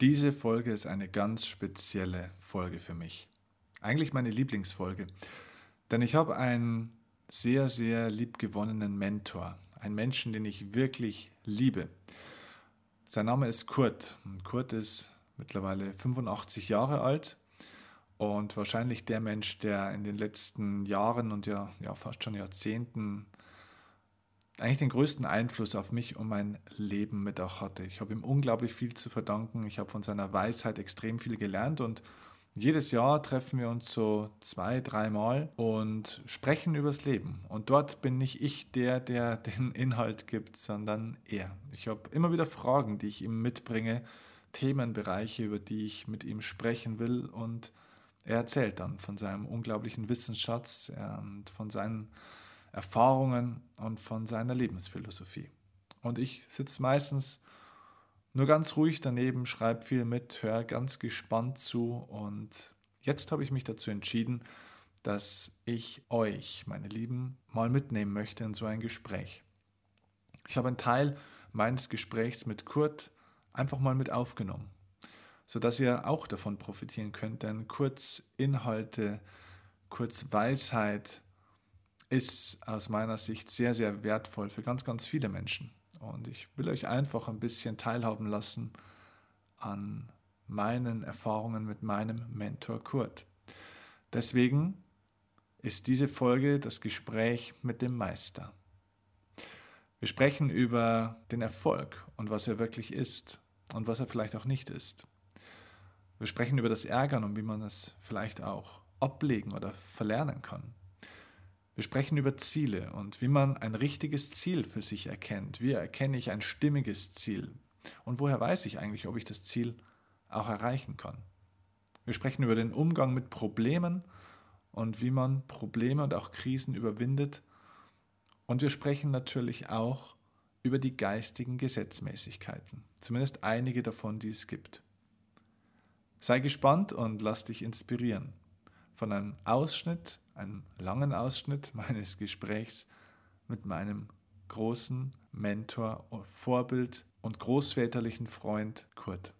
Diese Folge ist eine ganz spezielle Folge für mich. Eigentlich meine Lieblingsfolge. Denn ich habe einen sehr, sehr liebgewonnenen Mentor. Einen Menschen, den ich wirklich liebe. Sein Name ist Kurt. Kurt ist mittlerweile 85 Jahre alt und wahrscheinlich der Mensch, der in den letzten Jahren und ja, ja fast schon Jahrzehnten eigentlich den größten Einfluss auf mich und mein Leben mit auch hatte. Ich habe ihm unglaublich viel zu verdanken. Ich habe von seiner Weisheit extrem viel gelernt und jedes Jahr treffen wir uns so zwei, dreimal und sprechen übers Leben. Und dort bin nicht ich der, der den Inhalt gibt, sondern er. Ich habe immer wieder Fragen, die ich ihm mitbringe, Themenbereiche, über die ich mit ihm sprechen will. Und er erzählt dann von seinem unglaublichen Wissensschatz und von seinen Erfahrungen und von seiner Lebensphilosophie. Und ich sitze meistens nur ganz ruhig daneben, schreibe viel mit, höre ganz gespannt zu und jetzt habe ich mich dazu entschieden, dass ich euch, meine Lieben, mal mitnehmen möchte in so ein Gespräch. Ich habe einen Teil meines Gesprächs mit Kurt einfach mal mit aufgenommen, sodass ihr auch davon profitieren könnt, denn Kurz Inhalte, Kurz Weisheit, ist aus meiner Sicht sehr, sehr wertvoll für ganz, ganz viele Menschen. Und ich will euch einfach ein bisschen teilhaben lassen an meinen Erfahrungen mit meinem Mentor Kurt. Deswegen ist diese Folge das Gespräch mit dem Meister. Wir sprechen über den Erfolg und was er wirklich ist und was er vielleicht auch nicht ist. Wir sprechen über das Ärgern und wie man es vielleicht auch ablegen oder verlernen kann. Wir sprechen über Ziele und wie man ein richtiges Ziel für sich erkennt. Wie erkenne ich ein stimmiges Ziel? Und woher weiß ich eigentlich, ob ich das Ziel auch erreichen kann? Wir sprechen über den Umgang mit Problemen und wie man Probleme und auch Krisen überwindet. Und wir sprechen natürlich auch über die geistigen Gesetzmäßigkeiten, zumindest einige davon, die es gibt. Sei gespannt und lass dich inspirieren von einem Ausschnitt einem langen Ausschnitt meines Gesprächs mit meinem großen Mentor, Vorbild und großväterlichen Freund Kurt.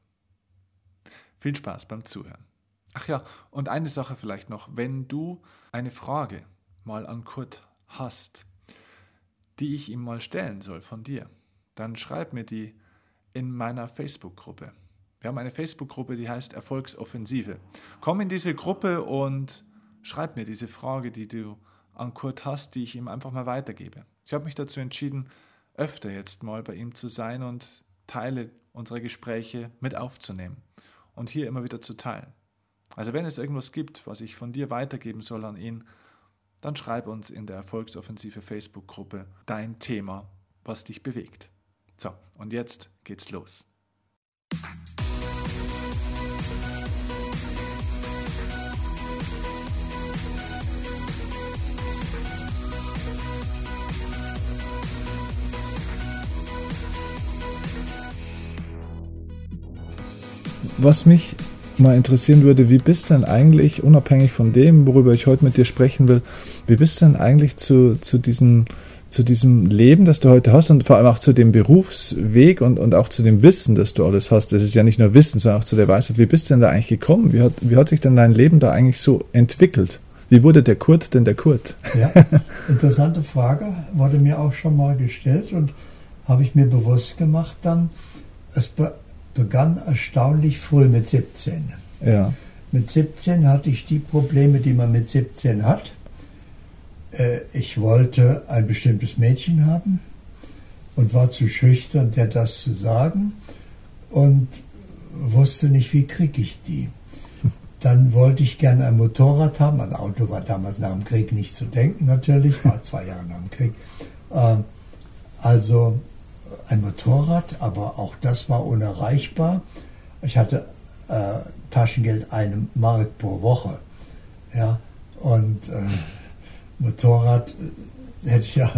Viel Spaß beim Zuhören. Ach ja, und eine Sache vielleicht noch, wenn du eine Frage mal an Kurt hast, die ich ihm mal stellen soll von dir, dann schreib mir die in meiner Facebook-Gruppe. Wir haben eine Facebook-Gruppe, die heißt Erfolgsoffensive. Komm in diese Gruppe und schreib mir diese Frage, die du an Kurt hast, die ich ihm einfach mal weitergebe. Ich habe mich dazu entschieden, öfter jetzt mal bei ihm zu sein und Teile unserer Gespräche mit aufzunehmen und hier immer wieder zu teilen. Also wenn es irgendwas gibt, was ich von dir weitergeben soll an ihn, dann schreib uns in der Erfolgsoffensive Facebook-Gruppe dein Thema, was dich bewegt. So, und jetzt geht's los. Was mich mal interessieren würde, wie bist du denn eigentlich, unabhängig von dem, worüber ich heute mit dir sprechen will, wie bist du denn eigentlich zu, zu diesem zu diesem Leben, das du heute hast und vor allem auch zu dem Berufsweg und, und auch zu dem Wissen, das du alles hast. Das ist ja nicht nur Wissen, sondern auch zu der Weisheit. Wie bist du denn da eigentlich gekommen? Wie hat, wie hat sich denn dein Leben da eigentlich so entwickelt? Wie wurde der Kurt denn der Kurt? Ja, interessante Frage, wurde mir auch schon mal gestellt und habe ich mir bewusst gemacht dann. Es begann erstaunlich früh mit 17. Ja. Mit 17 hatte ich die Probleme, die man mit 17 hat. Äh, ich wollte ein bestimmtes Mädchen haben und war zu schüchtern, der das zu sagen und wusste nicht, wie kriege ich die. Dann wollte ich gerne ein Motorrad haben. Ein Auto war damals nach dem Krieg nicht zu denken, natürlich, war zwei Jahre nach dem Krieg. Äh, also ein Motorrad, aber auch das war unerreichbar. Ich hatte äh, Taschengeld eine Mark pro Woche. Ja, und äh, Motorrad äh, hätte ich ja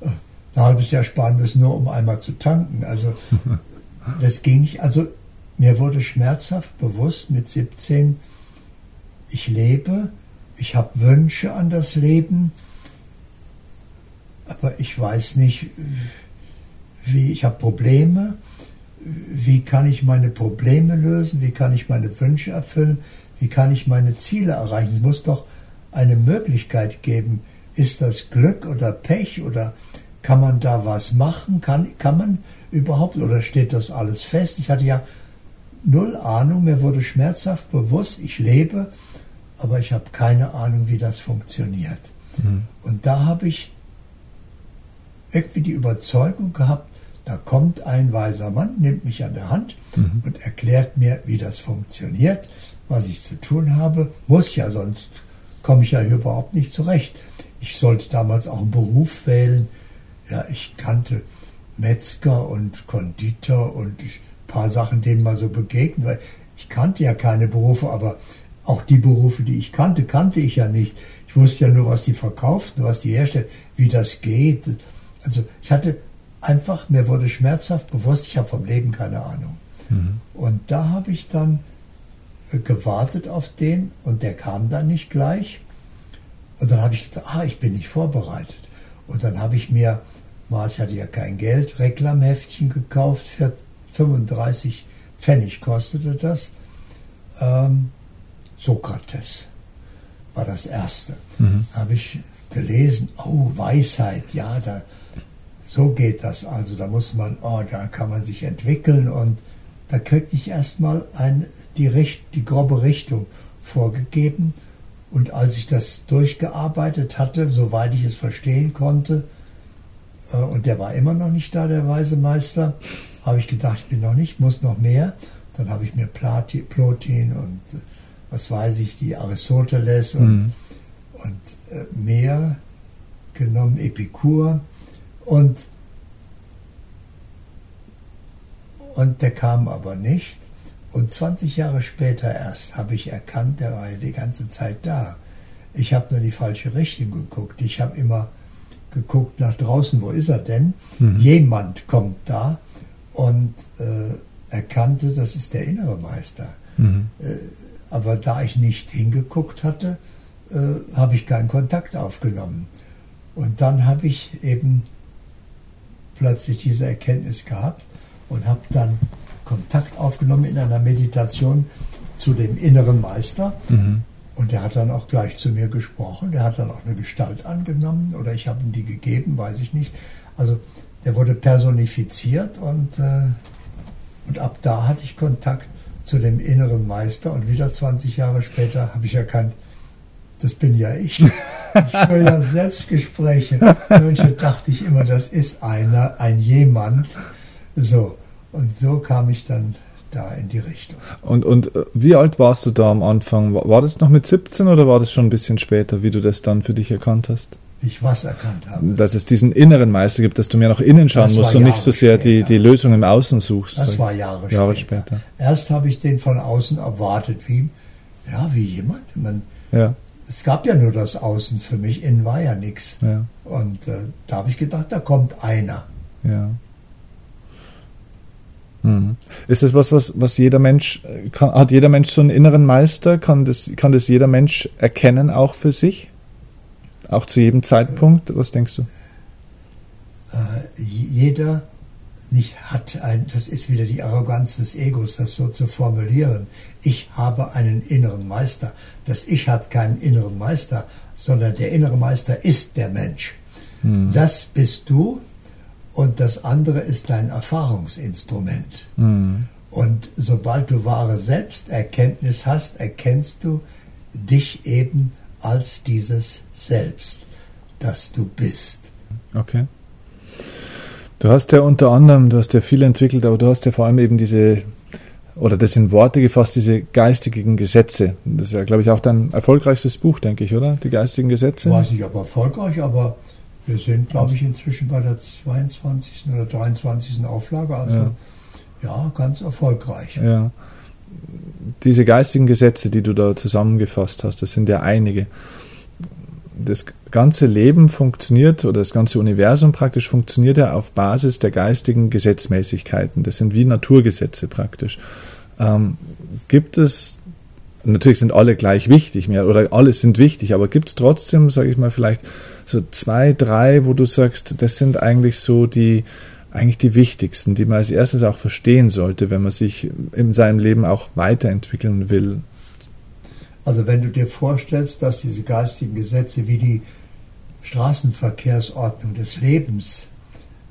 äh, ein halbes Jahr sparen müssen, nur um einmal zu tanken. Also das ging nicht. Also mir wurde schmerzhaft bewusst mit 17, ich lebe, ich habe Wünsche an das Leben, aber ich weiß nicht, wie ich habe Probleme. wie kann ich meine Probleme lösen, wie kann ich meine Wünsche erfüllen, wie kann ich meine Ziele erreichen. Es muss doch eine Möglichkeit geben. Ist das Glück oder Pech oder kann man da was machen? Kann, kann man überhaupt oder steht das alles fest? Ich hatte ja null Ahnung, mir wurde schmerzhaft bewusst, ich lebe, aber ich habe keine Ahnung, wie das funktioniert. Mhm. Und da habe ich irgendwie die Überzeugung gehabt, da kommt ein weiser Mann, nimmt mich an der Hand mhm. und erklärt mir, wie das funktioniert, was ich zu tun habe. Muss ja, sonst komme ich ja überhaupt nicht zurecht. Ich sollte damals auch einen Beruf wählen. Ja, ich kannte Metzger und Konditor und ein paar Sachen, denen man so begegnet, weil ich kannte ja keine Berufe, aber auch die Berufe, die ich kannte, kannte ich ja nicht. Ich wusste ja nur, was die verkauften, was die herstellen, wie das geht. Also ich hatte einfach, mir wurde schmerzhaft bewusst, ich habe vom Leben keine Ahnung. Mhm. Und da habe ich dann äh, gewartet auf den und der kam dann nicht gleich. Und dann habe ich gedacht, ah, ich bin nicht vorbereitet. Und dann habe ich mir mal, ich hatte ja kein Geld, Reklamheftchen gekauft, für 35 Pfennig kostete das. Ähm, Sokrates war das erste. Mhm. Habe ich gelesen, oh, Weisheit, ja, da, so geht das also. Da muss man, oh, da kann man sich entwickeln und da kriegte ich erstmal ein, die, Richt, die grobe Richtung vorgegeben. Und als ich das durchgearbeitet hatte, soweit ich es verstehen konnte, äh, und der war immer noch nicht da, der weise Meister, habe ich gedacht, ich bin noch nicht, muss noch mehr. Dann habe ich mir Plati, Plotin und äh, was weiß ich, die Aristoteles und, mhm. und äh, mehr genommen, Epikur. Und, und der kam aber nicht. Und 20 Jahre später erst habe ich erkannt, der war ja die ganze Zeit da. Ich habe nur die falsche Richtung geguckt. Ich habe immer geguckt nach draußen, wo ist er denn? Mhm. Jemand kommt da und äh, erkannte, das ist der innere Meister. Mhm. Äh, aber da ich nicht hingeguckt hatte, äh, habe ich keinen Kontakt aufgenommen. Und dann habe ich eben plötzlich diese Erkenntnis gehabt und habe dann Kontakt aufgenommen in einer Meditation zu dem inneren Meister. Mhm. Und der hat dann auch gleich zu mir gesprochen. Der hat dann auch eine Gestalt angenommen oder ich habe ihm die gegeben, weiß ich nicht. Also der wurde personifiziert und, äh, und ab da hatte ich Kontakt zu dem inneren Meister und wieder 20 Jahre später habe ich erkannt, das bin ja ich. Ich höre ja Selbstgespräche. Manche dachte ich immer, das ist einer, ein jemand. So. Und so kam ich dann da in die Richtung. Und, und äh, wie alt warst du da am Anfang? War das noch mit 17 oder war das schon ein bisschen später, wie du das dann für dich erkannt hast? Ich was erkannt habe. Dass es diesen inneren Meister gibt, dass du mehr nach innen schauen das musst und nicht so sehr die, die Lösung im Außen suchst. Das war Jahre, Jahre später. später. Erst habe ich den von außen erwartet, wie, ja, wie jemand. Man, ja. Es gab ja nur das Außen für mich, innen war ja nichts. Ja. Und äh, da habe ich gedacht, da kommt einer. Ja. Hm. Ist das was, was, was jeder Mensch, kann, hat jeder Mensch so einen inneren Meister? Kann das, kann das jeder Mensch erkennen, auch für sich? Auch zu jedem Zeitpunkt? Was denkst du? Äh, jeder nicht hat ein, das ist wieder die Arroganz des Egos, das so zu formulieren. Ich habe einen inneren Meister. Das Ich hat keinen inneren Meister, sondern der innere Meister ist der Mensch. Hm. Das bist du und das andere ist dein Erfahrungsinstrument. Hm. Und sobald du wahre Selbsterkenntnis hast, erkennst du dich eben als dieses Selbst, das du bist. Okay. Du hast ja unter anderem, du hast ja viel entwickelt, aber du hast ja vor allem eben diese, oder das in Worte gefasst, diese geistigen Gesetze. Das ist ja, glaube ich, auch dein erfolgreichstes Buch, denke ich, oder? Die geistigen Gesetze. Ich weiß nicht, ob erfolgreich, aber wir sind, glaube ich, inzwischen bei der 22. oder 23. Auflage. Also ja, ja ganz erfolgreich. Ja diese geistigen Gesetze, die du da zusammengefasst hast, das sind ja einige. Das ganze Leben funktioniert oder das ganze Universum praktisch funktioniert ja auf Basis der geistigen Gesetzmäßigkeiten. Das sind wie Naturgesetze praktisch. Ähm, gibt es, natürlich sind alle gleich wichtig, mehr, oder alle sind wichtig, aber gibt es trotzdem, sage ich mal, vielleicht so zwei, drei, wo du sagst, das sind eigentlich so die, eigentlich die wichtigsten, die man als erstes auch verstehen sollte, wenn man sich in seinem Leben auch weiterentwickeln will? Also wenn du dir vorstellst, dass diese geistigen Gesetze wie die Straßenverkehrsordnung des Lebens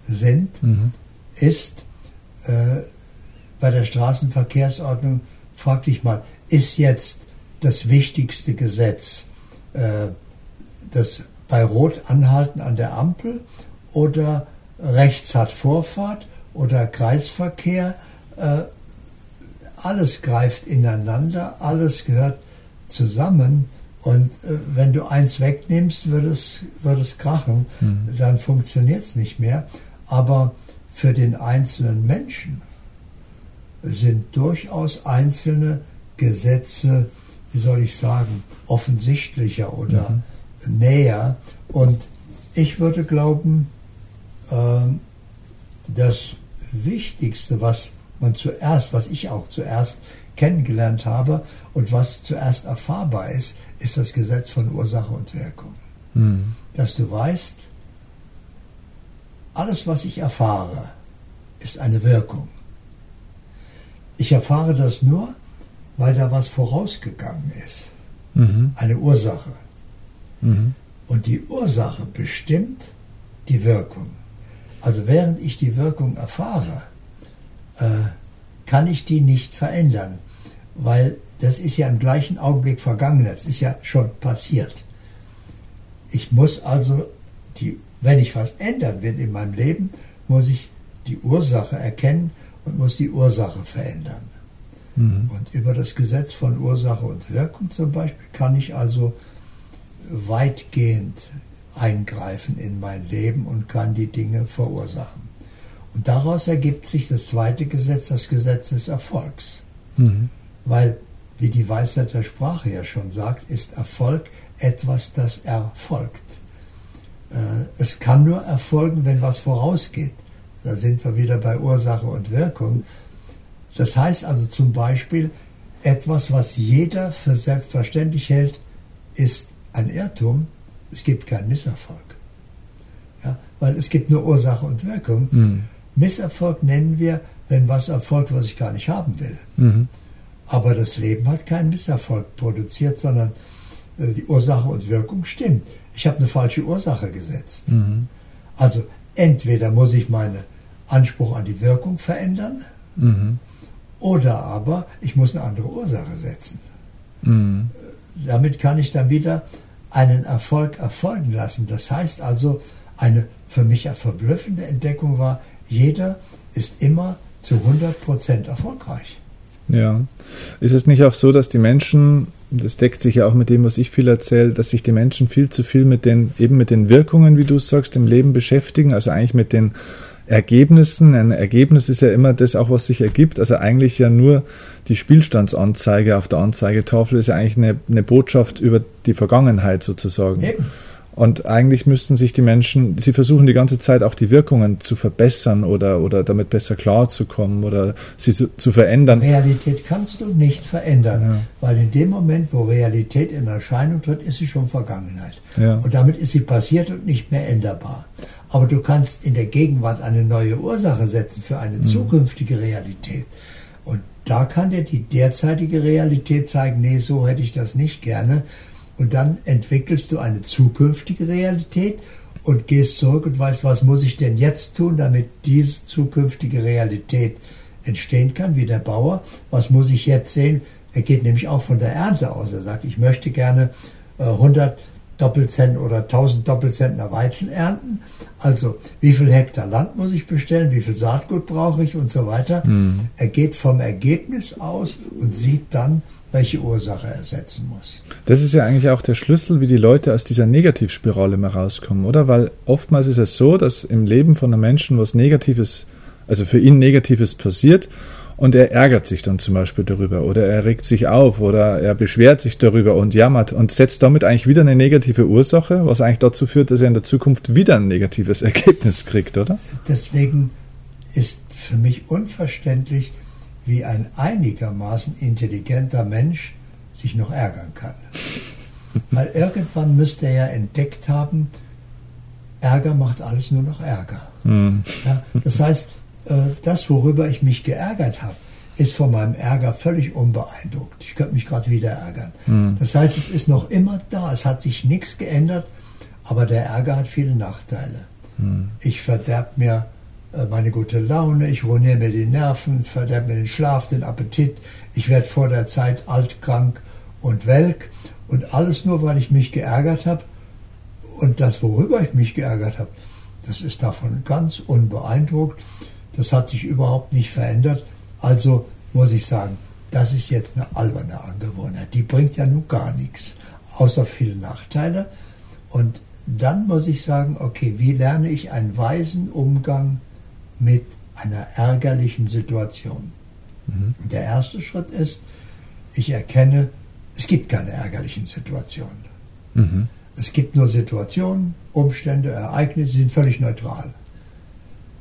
sind, mhm. ist äh, bei der Straßenverkehrsordnung, frag dich mal, ist jetzt das wichtigste Gesetz äh, das bei Rot anhalten an der Ampel oder rechts hat Vorfahrt oder Kreisverkehr. Äh, alles greift ineinander, alles gehört zusammen. Und äh, wenn du eins wegnimmst, wird es, wird es krachen. Mhm. Dann funktioniert es nicht mehr. Aber für den einzelnen Menschen sind durchaus einzelne Gesetze, wie soll ich sagen, offensichtlicher oder mhm. näher. Und ich würde glauben, ähm, das Wichtigste, was man zuerst, was ich auch zuerst kennengelernt habe und was zuerst erfahrbar ist, ist das Gesetz von Ursache und Wirkung. Mhm. Dass du weißt, alles, was ich erfahre, ist eine Wirkung. Ich erfahre das nur, weil da was vorausgegangen ist. Mhm. Eine Ursache. Mhm. Und die Ursache bestimmt die Wirkung. Also während ich die Wirkung erfahre, äh, kann ich die nicht verändern, weil das ist ja im gleichen Augenblick vergangen, das ist ja schon passiert. Ich muss also, die, wenn ich was ändern will in meinem Leben, muss ich die Ursache erkennen und muss die Ursache verändern. Mhm. Und über das Gesetz von Ursache und Wirkung zum Beispiel kann ich also weitgehend eingreifen in mein Leben und kann die Dinge verursachen. Und daraus ergibt sich das zweite Gesetz, das Gesetz des Erfolgs. Mhm. Weil, wie die Weisheit der Sprache ja schon sagt, ist Erfolg etwas, das erfolgt. Äh, es kann nur erfolgen, wenn was vorausgeht. Da sind wir wieder bei Ursache und Wirkung. Das heißt also zum Beispiel, etwas, was jeder für selbstverständlich hält, ist ein Irrtum, es gibt keinen Misserfolg. Ja, weil es gibt nur Ursache und Wirkung. Mhm. Misserfolg nennen wir, wenn was erfolgt, was ich gar nicht haben will. Mhm. Aber das Leben hat keinen Misserfolg produziert, sondern äh, die Ursache und Wirkung stimmt. Ich habe eine falsche Ursache gesetzt. Mhm. Also entweder muss ich meinen Anspruch an die Wirkung verändern, mhm. oder aber ich muss eine andere Ursache setzen. Mhm. Äh, damit kann ich dann wieder einen Erfolg erfolgen lassen. Das heißt also, eine für mich verblüffende Entdeckung war, jeder ist immer zu 100% erfolgreich. Ja. Ist es nicht auch so, dass die Menschen, das deckt sich ja auch mit dem, was ich viel erzähle, dass sich die Menschen viel zu viel mit den, eben mit den Wirkungen, wie du sagst, im Leben beschäftigen, also eigentlich mit den Ergebnissen. Ein Ergebnis ist ja immer das auch, was sich ergibt. Also eigentlich ja nur die Spielstandsanzeige auf der Anzeigetafel ist ja eigentlich eine, eine Botschaft über die Vergangenheit sozusagen. Eben. Und eigentlich müssten sich die Menschen, sie versuchen die ganze Zeit auch die Wirkungen zu verbessern oder, oder damit besser klarzukommen oder sie zu, zu verändern. Realität kannst du nicht verändern, ja. weil in dem Moment, wo Realität in Erscheinung tritt, ist sie schon Vergangenheit. Ja. Und damit ist sie passiert und nicht mehr änderbar. Aber du kannst in der Gegenwart eine neue Ursache setzen für eine mhm. zukünftige Realität. Und da kann dir die derzeitige Realität zeigen, nee, so hätte ich das nicht gerne. Und dann entwickelst du eine zukünftige Realität und gehst zurück und weißt, was muss ich denn jetzt tun, damit diese zukünftige Realität entstehen kann, wie der Bauer. Was muss ich jetzt sehen? Er geht nämlich auch von der Ernte aus. Er sagt, ich möchte gerne 100 äh, Doppelzentner oder 1000 Doppelzentner Weizen ernten. Also wie viel Hektar Land muss ich bestellen, wie viel Saatgut brauche ich und so weiter. Mhm. Er geht vom Ergebnis aus und sieht dann, welche Ursache er setzen muss. Das ist ja eigentlich auch der Schlüssel, wie die Leute aus dieser Negativspirale mal rauskommen, oder? Weil oftmals ist es so, dass im Leben von einem Menschen was Negatives, also für ihn Negatives passiert und er ärgert sich dann zum Beispiel darüber oder er regt sich auf oder er beschwert sich darüber und jammert und setzt damit eigentlich wieder eine negative Ursache, was eigentlich dazu führt, dass er in der Zukunft wieder ein negatives Ergebnis kriegt, oder? Deswegen ist für mich unverständlich, wie ein einigermaßen intelligenter Mensch sich noch ärgern kann. Weil irgendwann müsste er ja entdeckt haben, Ärger macht alles nur noch Ärger. Mhm. Ja, das heißt, äh, das, worüber ich mich geärgert habe, ist von meinem Ärger völlig unbeeindruckt. Ich könnte mich gerade wieder ärgern. Mhm. Das heißt, es ist noch immer da, es hat sich nichts geändert, aber der Ärger hat viele Nachteile. Mhm. Ich verderb mir meine gute Laune, ich ruiniere mir die Nerven, verderb mir den Schlaf, den Appetit, ich werde vor der Zeit alt, krank und welk. Und alles nur, weil ich mich geärgert habe und das, worüber ich mich geärgert habe, das ist davon ganz unbeeindruckt, das hat sich überhaupt nicht verändert, also muss ich sagen, das ist jetzt eine alberne Angewohnheit, die bringt ja nun gar nichts, außer viele Nachteile. Und dann muss ich sagen, okay, wie lerne ich einen weisen Umgang mit einer ärgerlichen Situation. Mhm. Der erste Schritt ist, ich erkenne, es gibt keine ärgerlichen Situationen. Mhm. Es gibt nur Situationen, Umstände, Ereignisse, die sind völlig neutral.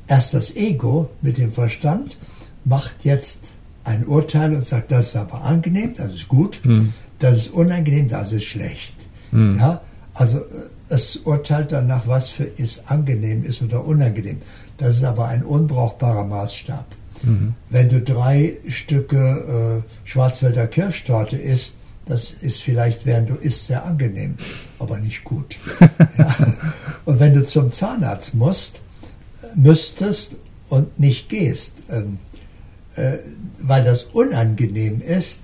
Erst das Ego mit dem Verstand macht jetzt ein Urteil und sagt, das ist aber angenehm, das ist gut, mhm. das ist unangenehm, das ist schlecht. Mhm. Ja, also es urteilt danach, was für ist angenehm ist oder unangenehm. Das ist aber ein unbrauchbarer Maßstab. Mhm. Wenn du drei Stücke äh, Schwarzwälder Kirschtorte isst, das ist vielleicht, während du isst, sehr angenehm, aber nicht gut. ja. Und wenn du zum Zahnarzt musst, müsstest und nicht gehst, ähm, äh, weil das unangenehm ist,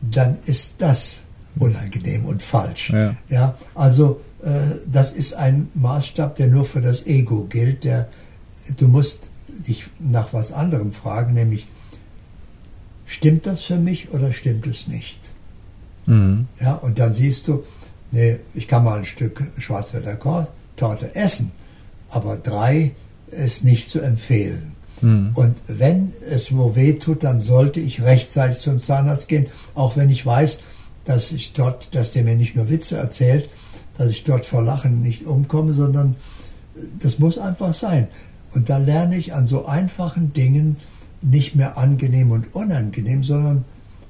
dann ist das unangenehm und falsch. Ja, ja also äh, das ist ein Maßstab, der nur für das Ego gilt, der du musst dich nach was anderem fragen, nämlich, stimmt das für mich oder stimmt es nicht? Mhm. Ja, und dann siehst du, nee, ich kann mal ein Stück Schwarzwälder Torte essen, aber drei ist nicht zu empfehlen. Mhm. Und wenn es wo weh tut, dann sollte ich rechtzeitig zum Zahnarzt gehen, auch wenn ich weiß, dass ich dort, dass der mir nicht nur Witze erzählt, dass ich dort vor Lachen nicht umkomme, sondern das muss einfach sein. Und da lerne ich an so einfachen Dingen nicht mehr angenehm und unangenehm, sondern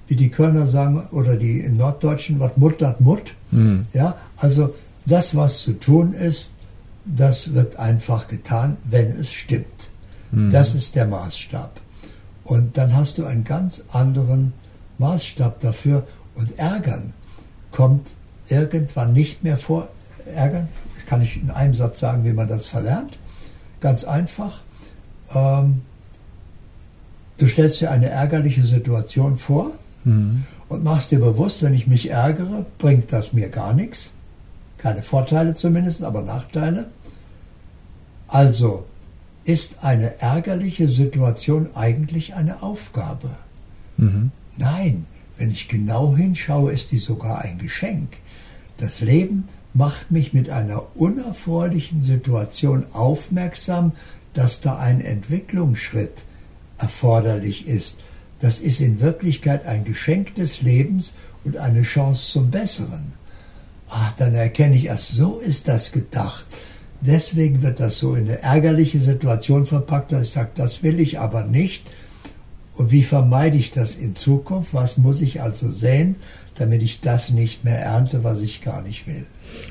wie die Kölner sagen oder die im Norddeutschen, was Mut lat Mut. Mhm. Ja, also das, was zu tun ist, das wird einfach getan, wenn es stimmt. Mhm. Das ist der Maßstab. Und dann hast du einen ganz anderen Maßstab dafür. Und Ärgern kommt irgendwann nicht mehr vor. Ärgern, kann ich in einem Satz sagen, wie man das verlernt. Ganz einfach. Ähm, du stellst dir eine ärgerliche Situation vor mhm. und machst dir bewusst, wenn ich mich ärgere, bringt das mir gar nichts. Keine Vorteile zumindest, aber Nachteile. Also ist eine ärgerliche Situation eigentlich eine Aufgabe? Mhm. Nein, wenn ich genau hinschaue, ist die sogar ein Geschenk. Das Leben macht mich mit einer unerfreulichen Situation aufmerksam, dass da ein Entwicklungsschritt erforderlich ist. Das ist in Wirklichkeit ein Geschenk des Lebens und eine Chance zum Besseren. Ach, dann erkenne ich erst, so ist das gedacht. Deswegen wird das so in eine ärgerliche Situation verpackt, dass ich sage, das will ich aber nicht. Und wie vermeide ich das in Zukunft? Was muss ich also sehen, damit ich das nicht mehr ernte, was ich gar nicht will?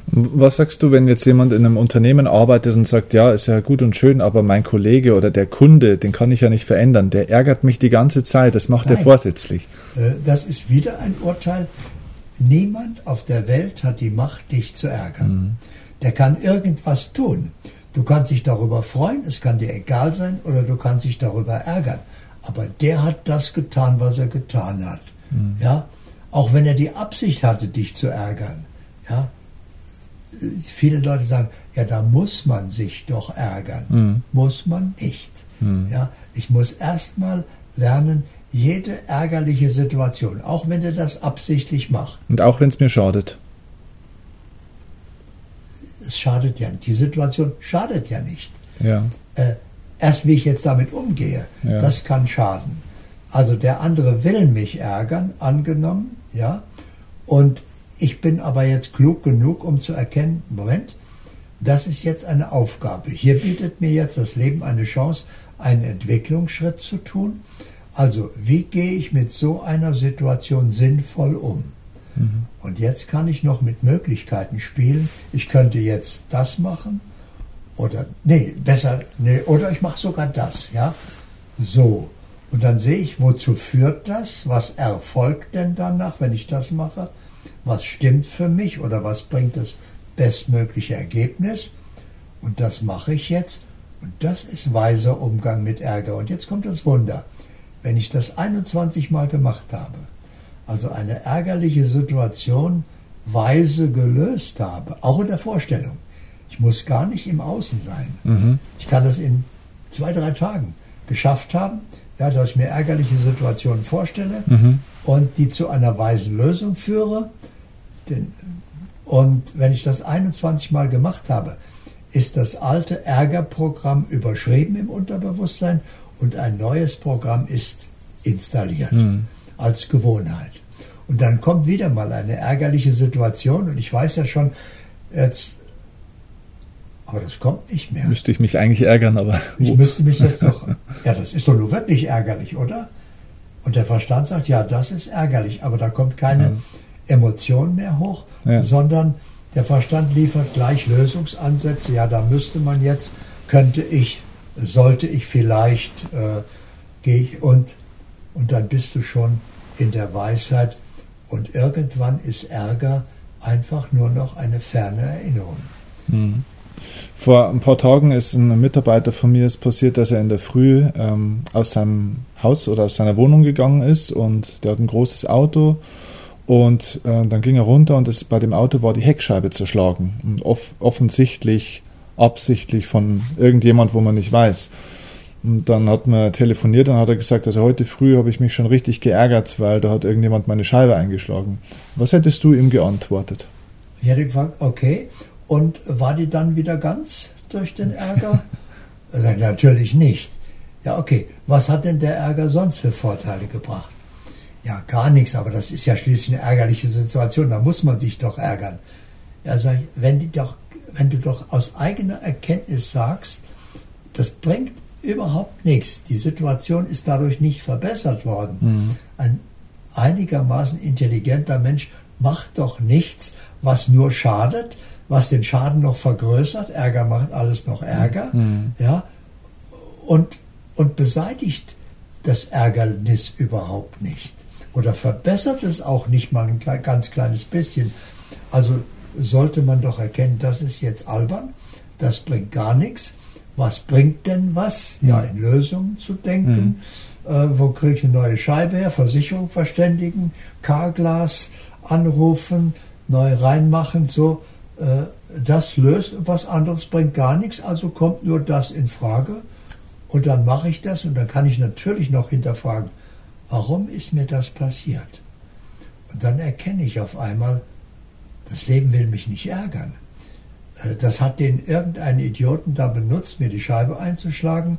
Was sagst du, wenn jetzt jemand in einem Unternehmen arbeitet und sagt, ja, ist ja gut und schön, aber mein Kollege oder der Kunde, den kann ich ja nicht verändern, der ärgert mich die ganze Zeit, das macht Nein. er vorsätzlich. Äh, das ist wieder ein Urteil. Niemand auf der Welt hat die Macht, dich zu ärgern. Mhm. Der kann irgendwas tun. Du kannst dich darüber freuen, es kann dir egal sein, oder du kannst dich darüber ärgern. Aber der hat das getan, was er getan hat. Mhm. Ja, auch wenn er die Absicht hatte, dich zu ärgern. Ja, viele Leute sagen, ja, da muss man sich doch ärgern. Mhm. Muss man nicht. Mhm. Ja, ich muss erstmal lernen, jede ärgerliche Situation, auch wenn er das absichtlich macht. Und auch wenn es mir schadet. Es schadet ja, die Situation schadet ja nicht. Ja. Äh, erst wie ich jetzt damit umgehe, ja. das kann schaden. Also der andere will mich ärgern, angenommen, ja, und ich bin aber jetzt klug genug, um zu erkennen, Moment, das ist jetzt eine Aufgabe. Hier bietet mir jetzt das Leben eine Chance, einen Entwicklungsschritt zu tun. Also, wie gehe ich mit so einer Situation sinnvoll um? Mhm. Und jetzt kann ich noch mit Möglichkeiten spielen. Ich könnte jetzt das machen Oder, nee, besser, nee, oder ich mache sogar das, ja. So. Und dann sehe ich, wozu führt das? Was erfolgt denn danach, wenn ich das mache? Was stimmt für mich oder was bringt das bestmögliche Ergebnis? Und das mache ich jetzt. Und das ist weiser Umgang mit Ärger. Und jetzt kommt das Wunder. Wenn ich das 21 Mal gemacht habe, also eine ärgerliche Situation weise gelöst habe, auch in der Vorstellung. Ich muss gar nicht im Außen sein. Mhm. Ich kann das in zwei, drei Tagen geschafft haben, ja, dass ich mir ärgerliche Situationen vorstelle mhm. und die zu einer weisen Lösung führe. Und wenn ich das 21 Mal gemacht habe, ist das alte Ärgerprogramm überschrieben im Unterbewusstsein und ein neues Programm ist installiert mhm. als Gewohnheit. Und dann kommt wieder mal eine ärgerliche Situation und ich weiß ja schon, jetzt, aber das kommt nicht mehr. Müsste ich mich eigentlich ärgern, aber. Ich müsste mich jetzt doch, ja, das ist doch nur wirklich ärgerlich, oder? Und der Verstand sagt, ja, das ist ärgerlich, aber da kommt keine mhm. Emotion mehr hoch, ja. sondern der Verstand liefert gleich Lösungsansätze. Ja, da müsste man jetzt, könnte ich, sollte ich vielleicht, äh, gehe ich und, und dann bist du schon in der Weisheit und irgendwann ist Ärger einfach nur noch eine ferne Erinnerung. Mhm. Vor ein paar Tagen ist ein Mitarbeiter von mir ist passiert, dass er in der Früh ähm, aus seinem Haus oder aus seiner Wohnung gegangen ist und der hat ein großes Auto und äh, dann ging er runter und das, bei dem Auto war die Heckscheibe zerschlagen. Und off offensichtlich, absichtlich von irgendjemand, wo man nicht weiß. Und dann hat man telefoniert und hat er gesagt, also heute früh habe ich mich schon richtig geärgert, weil da hat irgendjemand meine Scheibe eingeschlagen. Was hättest du ihm geantwortet? Ich hätte gefragt, okay, und war die dann wieder ganz durch den Ärger? er sagt, natürlich nicht. Ja, okay, was hat denn der Ärger sonst für Vorteile gebracht? Ja, gar nichts, aber das ist ja schließlich eine ärgerliche Situation, da muss man sich doch ärgern. Ja, sag ich, wenn, die doch, wenn du doch aus eigener Erkenntnis sagst, das bringt überhaupt nichts, die Situation ist dadurch nicht verbessert worden. Mhm. Ein einigermaßen intelligenter Mensch macht doch nichts, was nur schadet, was den Schaden noch vergrößert, Ärger macht alles noch Ärger, mhm. ja, und, und beseitigt das Ärgernis überhaupt nicht oder verbessert es auch nicht mal ein ganz kleines bisschen. Also sollte man doch erkennen, das ist jetzt albern, das bringt gar nichts. Was bringt denn was? Ja, in Lösungen zu denken. Mhm. Äh, wo kriege ich eine neue Scheibe her? Versicherung verständigen, Carglass anrufen, neu reinmachen, so. Äh, das löst und was anderes bringt gar nichts, also kommt nur das in Frage. Und dann mache ich das und dann kann ich natürlich noch hinterfragen, warum ist mir das passiert? Und dann erkenne ich auf einmal, das Leben will mich nicht ärgern. Äh, das hat den irgendeinen Idioten da benutzt, mir die Scheibe einzuschlagen,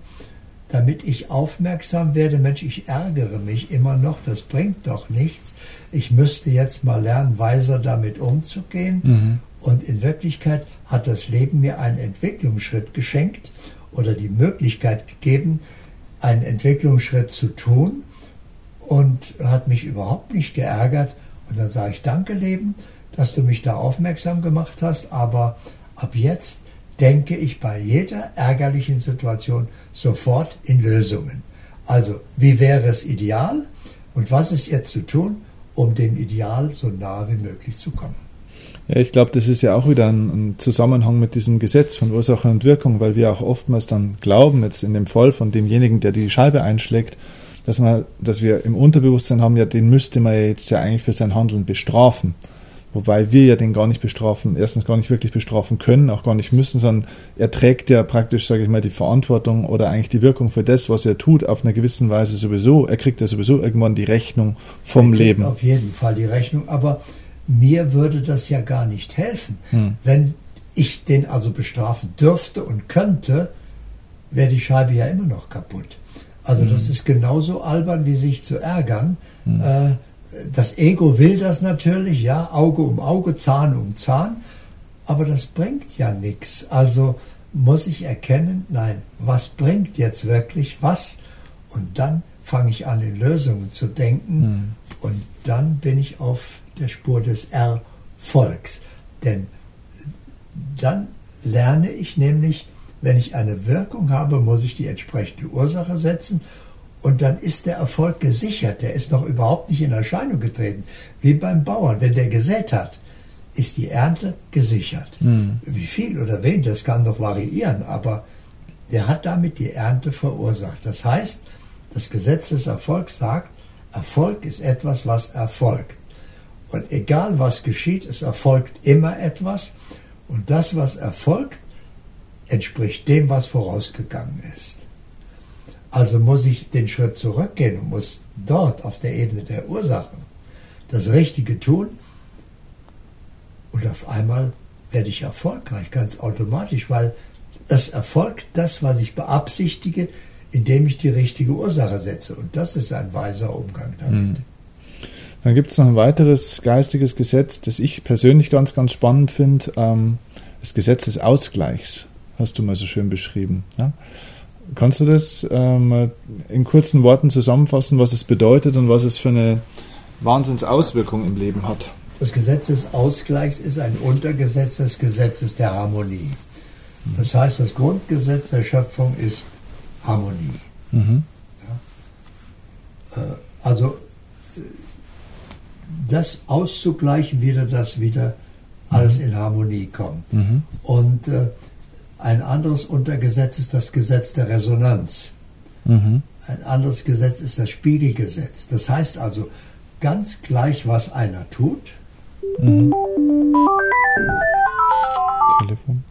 damit ich aufmerksam werde, Mensch, ich ärgere mich immer noch, das bringt doch nichts. Ich müsste jetzt mal lernen, weiser damit umzugehen. Mhm. Und in Wirklichkeit hat das Leben mir einen Entwicklungsschritt geschenkt oder die Möglichkeit gegeben, einen Entwicklungsschritt zu tun, und hat mich überhaupt nicht geärgert. Und dann sage ich, danke Leben, dass du mich da aufmerksam gemacht hast, aber ab jetzt denke ich bei jeder ärgerlichen Situation sofort in Lösungen. Also, wie wäre es ideal und was ist jetzt zu tun, um dem Ideal so nah wie möglich zu kommen? Ja, ich glaube, das ist ja auch wieder ein, ein, Zusammenhang mit diesem Gesetz von Ursache und Wirkung, weil wir auch oftmals dann glauben, jetzt in dem Fall von demjenigen, der die Scheibe einschlägt, dass, man, dass wir im Unterbewusstsein haben, ja, den müsste man ja jetzt ja eigentlich für sein Handeln bestrafen. Wobei wir ja den gar nicht bestrafen, erstens gar nicht wirklich bestrafen können, auch gar nicht müssen, sondern er trägt ja praktisch, sage ich mal, die Verantwortung oder eigentlich die Wirkung für das, was er tut, auf einer gewissen Weise sowieso. Er kriegt ja sowieso irgendwann die Rechnung vom Leben. Auf jeden Fall die Rechnung, aber mir würde das ja gar nicht helfen. Hm. Wenn ich den also bestrafen dürfte und könnte, wäre die Scheibe ja immer noch kaputt. Also mhm. das ist genauso albern, wie sich zu ärgern. Mhm. Äh, das Ego will das natürlich, ja, Auge um Auge, Zahn um Zahn, aber das bringt ja nichts. Also muss ich erkennen, nein, was bringt jetzt wirklich was? Und dann fange ich an, in Lösungen zu denken mhm. Und dann bin ich auf der Spur des Erfolgs. Denn dann lerne ich nämlich, wenn ich eine Wirkung habe, muss ich die entsprechende Ursache setzen und dann ist der Erfolg gesichert. Der ist noch überhaupt nicht in Erscheinung getreten. Wie beim Bauern, wenn der gesät hat, ist die Ernte gesichert. Mhm. Wie viel oder wen, das kann doch variieren, aber der hat damit die Ernte verursacht. Das heißt, das Gesetz des Erfolgs sagt, Erfolg ist etwas, was erfolgt. Und egal was geschieht, es erfolgt immer etwas. Und das, was erfolgt, entspricht dem, was vorausgegangen ist. Also muss ich den Schritt zurückgehen und muss dort auf der Ebene der Ursachen das Richtige tun. Und auf einmal werde ich erfolgreich, ganz automatisch, weil es erfolgt das, was ich beabsichtige, indem ich die richtige Ursache setze. Und das ist ein weiser Umgang damit. Mhm. Dann gibt es noch ein weiteres geistiges Gesetz, das ich persönlich ganz, ganz spannend finde. Ähm, das Gesetz des Ausgleichs, hast du mal so schön beschrieben. Kannst du das ähm, in kurzen Worten zusammenfassen, was es bedeutet und was es für eine Wahnsinnsauswirkung im Leben hat? Das Gesetz des Ausgleichs ist ein Untergesetz des Gesetzes der Harmonie. Das heißt, das Grundgesetz der Schöpfung ist Harmonie. Mhm. Ja? Äh, also das auszugleichen, wieder, dass wieder alles in Harmonie kommt. Mhm. Und äh, ein anderes Untergesetz ist das Gesetz der Resonanz. Mhm. Ein anderes Gesetz ist das Spiegelgesetz. Das heißt also, ganz gleich, was einer tut. Mhm. Telefon.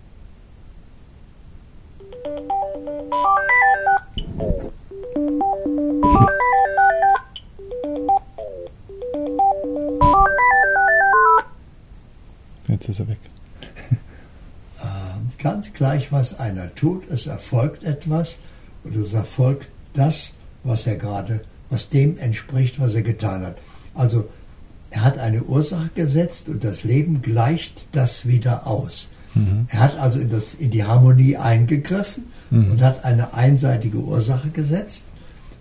Jetzt ist er weg. Ähm, ganz gleich, was einer tut, es erfolgt etwas und es erfolgt das, was er gerade, was dem entspricht, was er getan hat. Also er hat eine Ursache gesetzt und das Leben gleicht das wieder aus. Mhm. Er hat also in, das, in die Harmonie eingegriffen mhm. und hat eine einseitige Ursache gesetzt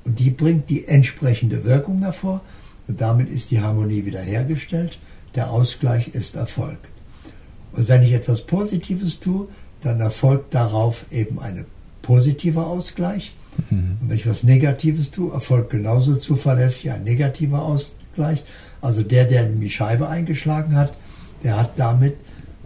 und die bringt die entsprechende Wirkung hervor und damit ist die Harmonie wiederhergestellt. Der Ausgleich ist erfolgt. Und wenn ich etwas Positives tue, dann erfolgt darauf eben ein positiver Ausgleich. Mhm. Und wenn ich etwas Negatives tue, erfolgt genauso zuverlässig ein negativer Ausgleich. Also der, der die Scheibe eingeschlagen hat, der hat damit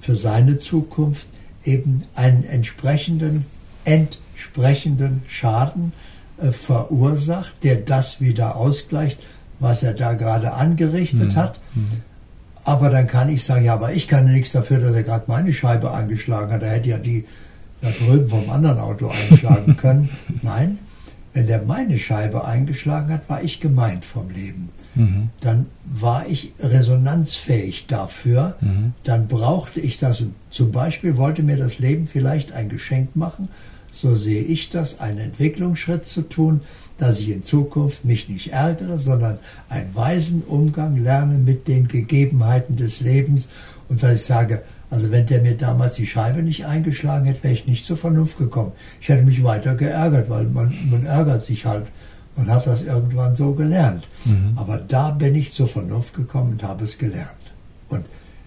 für seine Zukunft eben einen entsprechenden, entsprechenden Schaden äh, verursacht, der das wieder ausgleicht, was er da gerade angerichtet mhm. hat. Aber dann kann ich sagen, ja, aber ich kann nichts dafür, dass er gerade meine Scheibe angeschlagen hat. Er hätte ja die da drüben vom anderen Auto einschlagen können. Nein, wenn der meine Scheibe eingeschlagen hat, war ich gemeint vom Leben. Dann war ich resonanzfähig dafür. Mhm. Dann brauchte ich das. Zum Beispiel wollte mir das Leben vielleicht ein Geschenk machen so sehe ich das, einen Entwicklungsschritt zu tun, dass ich in Zukunft mich nicht ärgere, sondern einen weisen Umgang lerne mit den Gegebenheiten des Lebens und dass ich sage, also wenn der mir damals die Scheibe nicht eingeschlagen hätte, wäre ich nicht zur Vernunft gekommen. Ich hätte mich weiter geärgert, weil man, man ärgert sich halt. Man hat das irgendwann so gelernt. Mhm. Aber da bin ich zur Vernunft gekommen und habe es gelernt. Und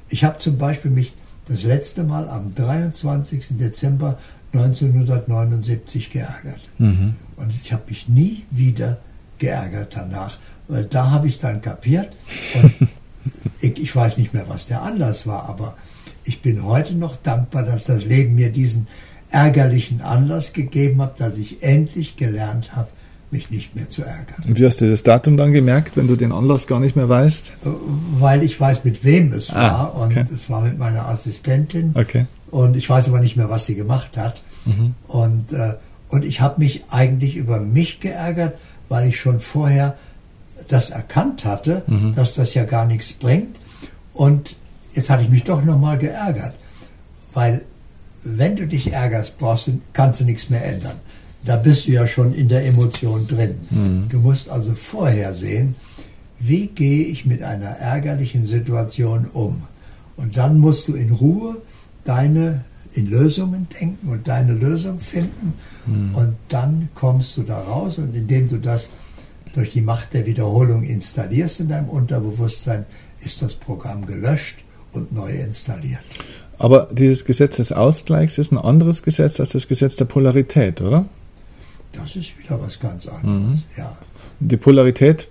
ich habe zum Beispiel mich das letzte Mal am 23. Dezember 1979 geärgert. Mhm. Und ich habe mich nie wieder geärgert danach, weil da habe ich es dann kapiert. Und ich, ich, weiß nicht mehr, was der Anlass war, aber ich bin heute noch dankbar, dass das Leben mir diesen ärgerlichen Anlass gegeben hat, dass ich endlich gelernt habe, mich nicht mehr zu ärgern. Und wie hast du das Datum dann gemerkt, wenn du den Anlass gar nicht mehr weißt? Weil ich weiß, mit wem es ah, war. Okay. Und es war mit meiner Assistentin. Okay. Und ich weiß aber nicht mehr, was sie gemacht hat. Mhm. Und, äh, und ich habe mich eigentlich über mich geärgert, weil ich schon vorher das erkannt hatte, mhm. dass das ja gar nichts bringt. Und jetzt hatte ich mich doch nochmal geärgert. Weil wenn du dich ärgerst, brauchst du, kannst du nichts mehr ändern. Da bist du ja schon in der Emotion drin. Mhm. Du musst also vorher sehen, wie gehe ich mit einer ärgerlichen Situation um. Und dann musst du in Ruhe deine in Lösungen denken und deine Lösung finden. Mhm. Und dann kommst du da raus und indem du das durch die Macht der Wiederholung installierst in deinem Unterbewusstsein, ist das Programm gelöscht und neu installiert. Aber dieses Gesetz des Ausgleichs ist ein anderes Gesetz als das Gesetz der Polarität, oder? Das ist wieder was ganz anderes, mhm. ja. Die Polarität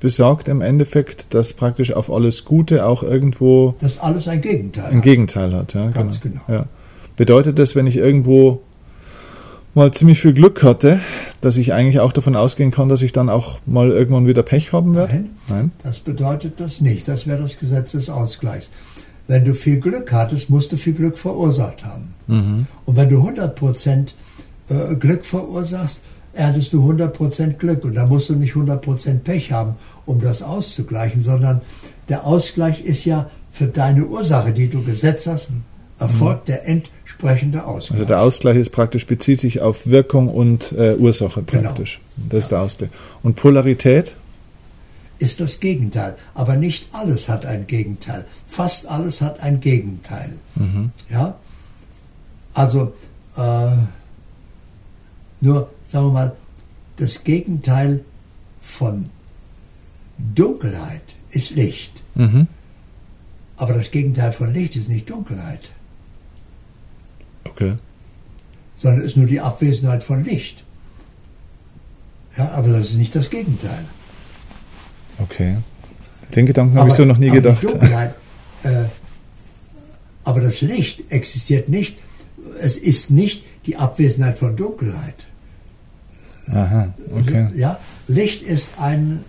besagt im Endeffekt, dass praktisch auf alles Gute auch irgendwo. Dass alles ein Gegenteil ein hat. Gegenteil hat, ja. Ganz genau. genau. Ja. Bedeutet das, wenn ich irgendwo mal ziemlich viel Glück hatte, dass ich eigentlich auch davon ausgehen kann, dass ich dann auch mal irgendwann wieder Pech haben werde? Nein, Nein. das bedeutet das nicht. Das wäre das Gesetz des Ausgleichs. Wenn du viel Glück hattest, musst du viel Glück verursacht haben. Mhm. Und wenn du 100% äh, Glück verursachst, erntest du 100% Glück. Und da musst du nicht 100% Pech haben, um das auszugleichen, sondern der Ausgleich ist ja für deine Ursache, die du gesetzt hast, erfolgt mhm. der entsprechende Ausgleich. Also der Ausgleich ist praktisch, bezieht sich auf Wirkung und äh, Ursache genau. praktisch. Genau. Das ist der Ausgleich. Und Polarität? Ist das Gegenteil. Aber nicht alles hat ein Gegenteil. Fast alles hat ein Gegenteil. Mhm. Ja? Also, äh, nur, sagen wir mal, das Gegenteil von Dunkelheit ist Licht. Mhm. Aber das Gegenteil von Licht ist nicht Dunkelheit. Okay. Sondern ist nur die Abwesenheit von Licht. Ja, aber das ist nicht das Gegenteil. Okay. Den Gedanken habe ich so noch nie gedacht. Dunkelheit, äh, aber das Licht existiert nicht. Es ist nicht die Abwesenheit von Dunkelheit. Aha, okay. Ja, Licht ist ein,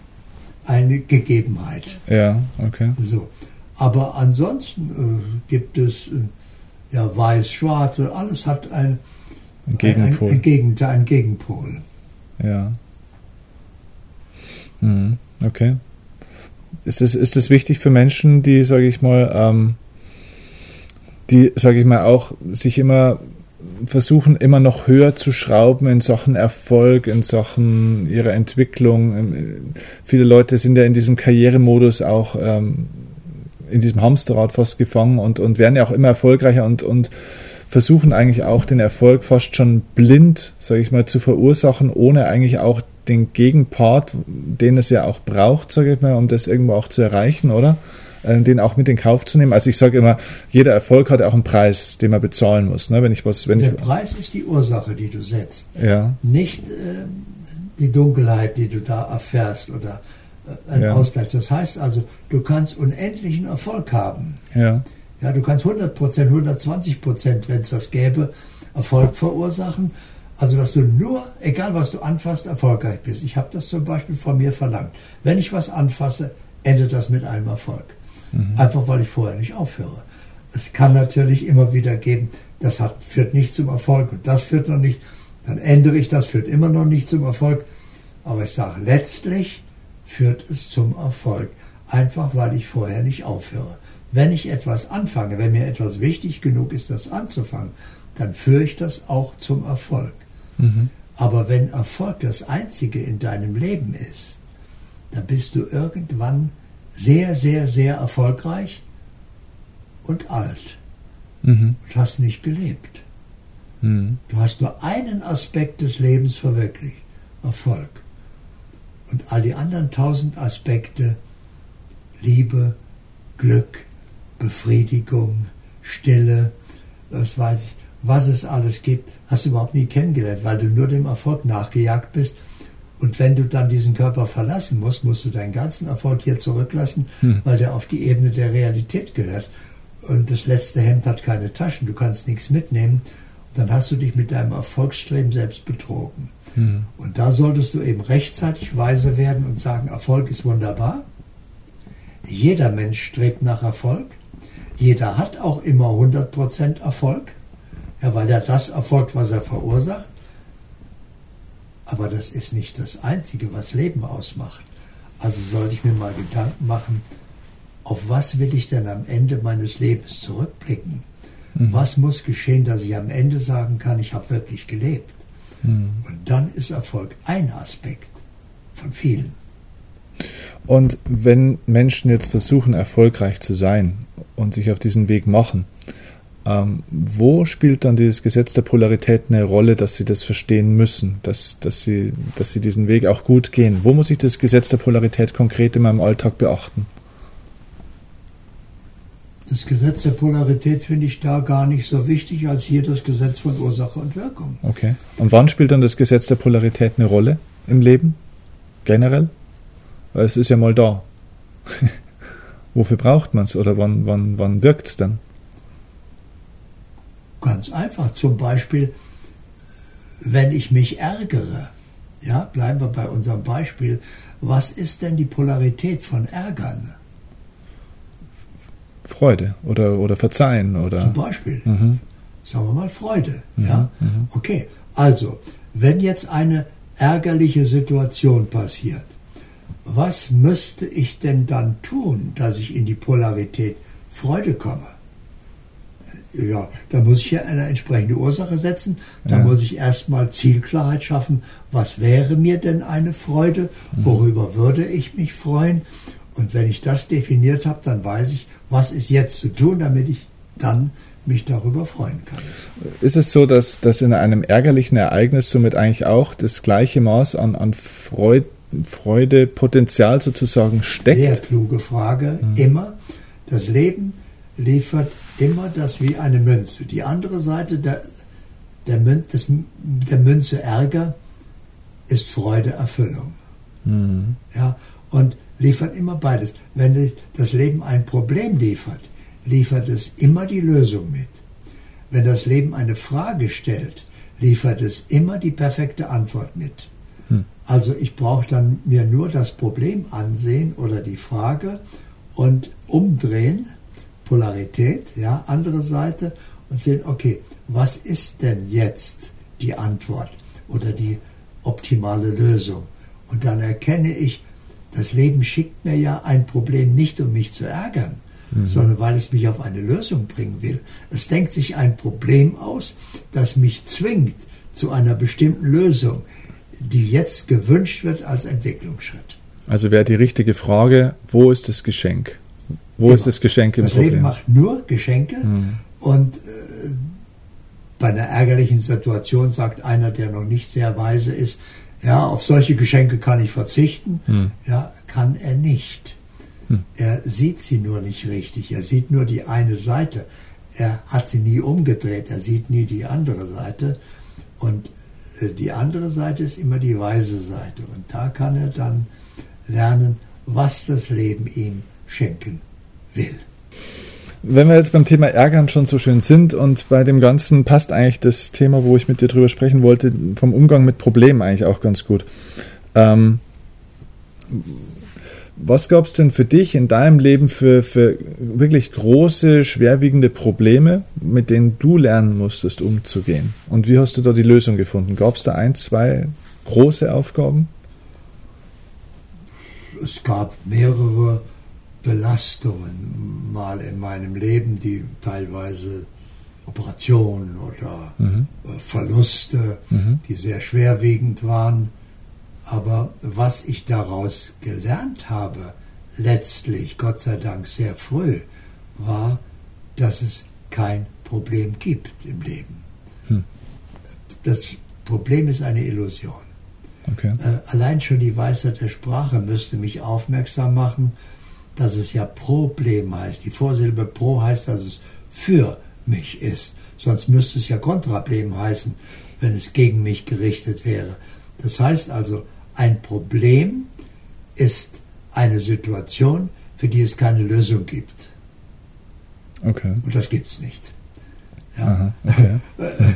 eine Gegebenheit. Ja, okay. So. Aber ansonsten äh, gibt es äh, ja weiß, schwarz, alles hat ein, ein Gegenpol. Ein, ein, Gegenteil, ein Gegenpol. Ja. Mhm, okay. Ist es ist das wichtig für Menschen, die, sage ich mal, ähm, die, sage ich mal, auch sich immer versuchen immer noch höher zu schrauben in Sachen Erfolg, in Sachen ihrer Entwicklung. Ähm, viele Leute sind ja in diesem Karrieremodus auch ähm, in diesem Hamsterrad fast gefangen und, und werden ja auch immer erfolgreicher und, und versuchen eigentlich auch den Erfolg fast schon blind, sage ich mal, zu verursachen, ohne eigentlich auch den Gegenpart, den es ja auch braucht, sage ich mal, um das irgendwo auch zu erreichen, oder? Äh, den auch mit in Kauf zu nehmen. Also ich sage immer, jeder Erfolg hat auch einen Preis, den man bezahlen muss. Ne? Wenn ich was, wenn Der ich, Preis ist die Ursache, die du setzt. Ja. Nicht äh, die Dunkelheit, die du da erfährst oder äh, ein ja. Ausgleich. Das heißt also, du kannst unendlichen Erfolg haben. Ja. Ja, du kannst 100 Prozent, 120 Prozent, wenn es das gäbe, Erfolg verursachen. Also, dass du nur, egal was du anfasst, erfolgreich bist. Ich habe das zum Beispiel von mir verlangt. Wenn ich was anfasse, endet das mit einem Erfolg. Mhm. Einfach weil ich vorher nicht aufhöre. Es kann natürlich immer wieder geben, das hat, führt nicht zum Erfolg und das führt noch nicht. Dann ändere ich das, führt immer noch nicht zum Erfolg. Aber ich sage, letztlich führt es zum Erfolg. Einfach weil ich vorher nicht aufhöre. Wenn ich etwas anfange, wenn mir etwas wichtig genug ist, das anzufangen, dann führe ich das auch zum Erfolg. Mhm. Aber wenn Erfolg das Einzige in deinem Leben ist, dann bist du irgendwann sehr, sehr, sehr erfolgreich und alt mhm. und hast nicht gelebt. Mhm. Du hast nur einen Aspekt des Lebens verwirklicht, Erfolg. Und all die anderen tausend Aspekte, Liebe, Glück, Befriedigung, Stille, das weiß ich, was es alles gibt, hast du überhaupt nie kennengelernt, weil du nur dem Erfolg nachgejagt bist und wenn du dann diesen Körper verlassen musst, musst du deinen ganzen Erfolg hier zurücklassen, hm. weil der auf die Ebene der Realität gehört. Und das letzte Hemd hat keine Taschen, du kannst nichts mitnehmen. dann hast du dich mit deinem Erfolgsstreben selbst betrogen. Hm. Und da solltest du eben rechtzeitig weise werden und sagen, Erfolg ist wunderbar. Jeder Mensch strebt nach Erfolg. Jeder hat auch immer 100% Erfolg, ja, weil er das erfolgt, was er verursacht. Aber das ist nicht das Einzige, was Leben ausmacht. Also sollte ich mir mal Gedanken machen, auf was will ich denn am Ende meines Lebens zurückblicken? Mhm. Was muss geschehen, dass ich am Ende sagen kann, ich habe wirklich gelebt? Mhm. Und dann ist Erfolg ein Aspekt von vielen. Und wenn Menschen jetzt versuchen, erfolgreich zu sein und sich auf diesen Weg machen, ähm, wo spielt dann dieses Gesetz der Polarität eine Rolle, dass sie das verstehen müssen, dass, dass, sie, dass sie diesen Weg auch gut gehen? Wo muss ich das Gesetz der Polarität konkret in meinem Alltag beachten? Das Gesetz der Polarität finde ich da gar nicht so wichtig als hier das Gesetz von Ursache und Wirkung. Okay. Und wann spielt dann das Gesetz der Polarität eine Rolle im Leben? Generell? Weil es ist ja mal da. Wofür braucht man es oder wann, wann, wann wirkt es dann? Ganz einfach. Zum Beispiel, wenn ich mich ärgere, ja, bleiben wir bei unserem Beispiel, was ist denn die Polarität von Ärgern? Freude oder, oder Verzeihen oder. Zum Beispiel. Mhm. Sagen wir mal Freude. Mhm. Ja? Mhm. Okay. Also, wenn jetzt eine ärgerliche Situation passiert, was müsste ich denn dann tun, dass ich in die Polarität Freude komme? Ja, da muss ich ja eine entsprechende Ursache setzen. Da ja. muss ich erstmal Zielklarheit schaffen. Was wäre mir denn eine Freude? Mhm. Worüber würde ich mich freuen? Und wenn ich das definiert habe, dann weiß ich, was ist jetzt zu tun, damit ich dann mich darüber freuen kann. Ist es so, dass, dass in einem ärgerlichen Ereignis somit eigentlich auch das gleiche Maß an, an Freude, Freudepotenzial sozusagen steckt? Sehr kluge Frage. Mhm. Immer. Das Leben liefert immer das wie eine Münze. Die andere Seite der, der, Mün des, der Münze Ärger ist Freude, Erfüllung. Mhm. Ja, und liefert immer beides. Wenn das Leben ein Problem liefert, liefert es immer die Lösung mit. Wenn das Leben eine Frage stellt, liefert es immer die perfekte Antwort mit. Hm. Also ich brauche dann mir nur das Problem ansehen oder die Frage und umdrehen, Polarität, ja, andere Seite und sehen, okay, was ist denn jetzt die Antwort oder die optimale Lösung? Und dann erkenne ich, das Leben schickt mir ja ein Problem nicht, um mich zu ärgern, mhm. sondern weil es mich auf eine Lösung bringen will. Es denkt sich ein Problem aus, das mich zwingt zu einer bestimmten Lösung, die jetzt gewünscht wird als Entwicklungsschritt. Also wäre die richtige Frage, wo ist das Geschenk? Wo Immer. ist das Geschenk im das Problem? Leben macht nur Geschenke mhm. und äh, bei einer ärgerlichen Situation sagt einer, der noch nicht sehr weise ist, ja, auf solche Geschenke kann ich verzichten. Hm. Ja, kann er nicht. Hm. Er sieht sie nur nicht richtig. Er sieht nur die eine Seite. Er hat sie nie umgedreht. Er sieht nie die andere Seite. Und äh, die andere Seite ist immer die weise Seite. Und da kann er dann lernen, was das Leben ihm schenken will. Wenn wir jetzt beim Thema Ärgern schon so schön sind und bei dem Ganzen passt eigentlich das Thema, wo ich mit dir drüber sprechen wollte, vom Umgang mit Problemen eigentlich auch ganz gut. Ähm, was gab es denn für dich in deinem Leben für, für wirklich große, schwerwiegende Probleme, mit denen du lernen musstest, umzugehen? Und wie hast du da die Lösung gefunden? Gab es da ein, zwei große Aufgaben? Es gab mehrere Belastungen mal in meinem Leben, die teilweise Operationen oder mhm. Äh, Verluste, mhm. die sehr schwerwiegend waren. Aber was ich daraus gelernt habe, letztlich, Gott sei Dank sehr früh, war, dass es kein Problem gibt im Leben. Hm. Das Problem ist eine Illusion. Okay. Äh, allein schon die Weisheit der Sprache müsste mich aufmerksam machen dass es ja Problem heißt. Die Vorsilbe pro heißt, dass es für mich ist. Sonst müsste es ja Kontrablem heißen, wenn es gegen mich gerichtet wäre. Das heißt also, ein Problem ist eine Situation, für die es keine Lösung gibt. Okay. Und das gibt es nicht. Ja. Aha, okay.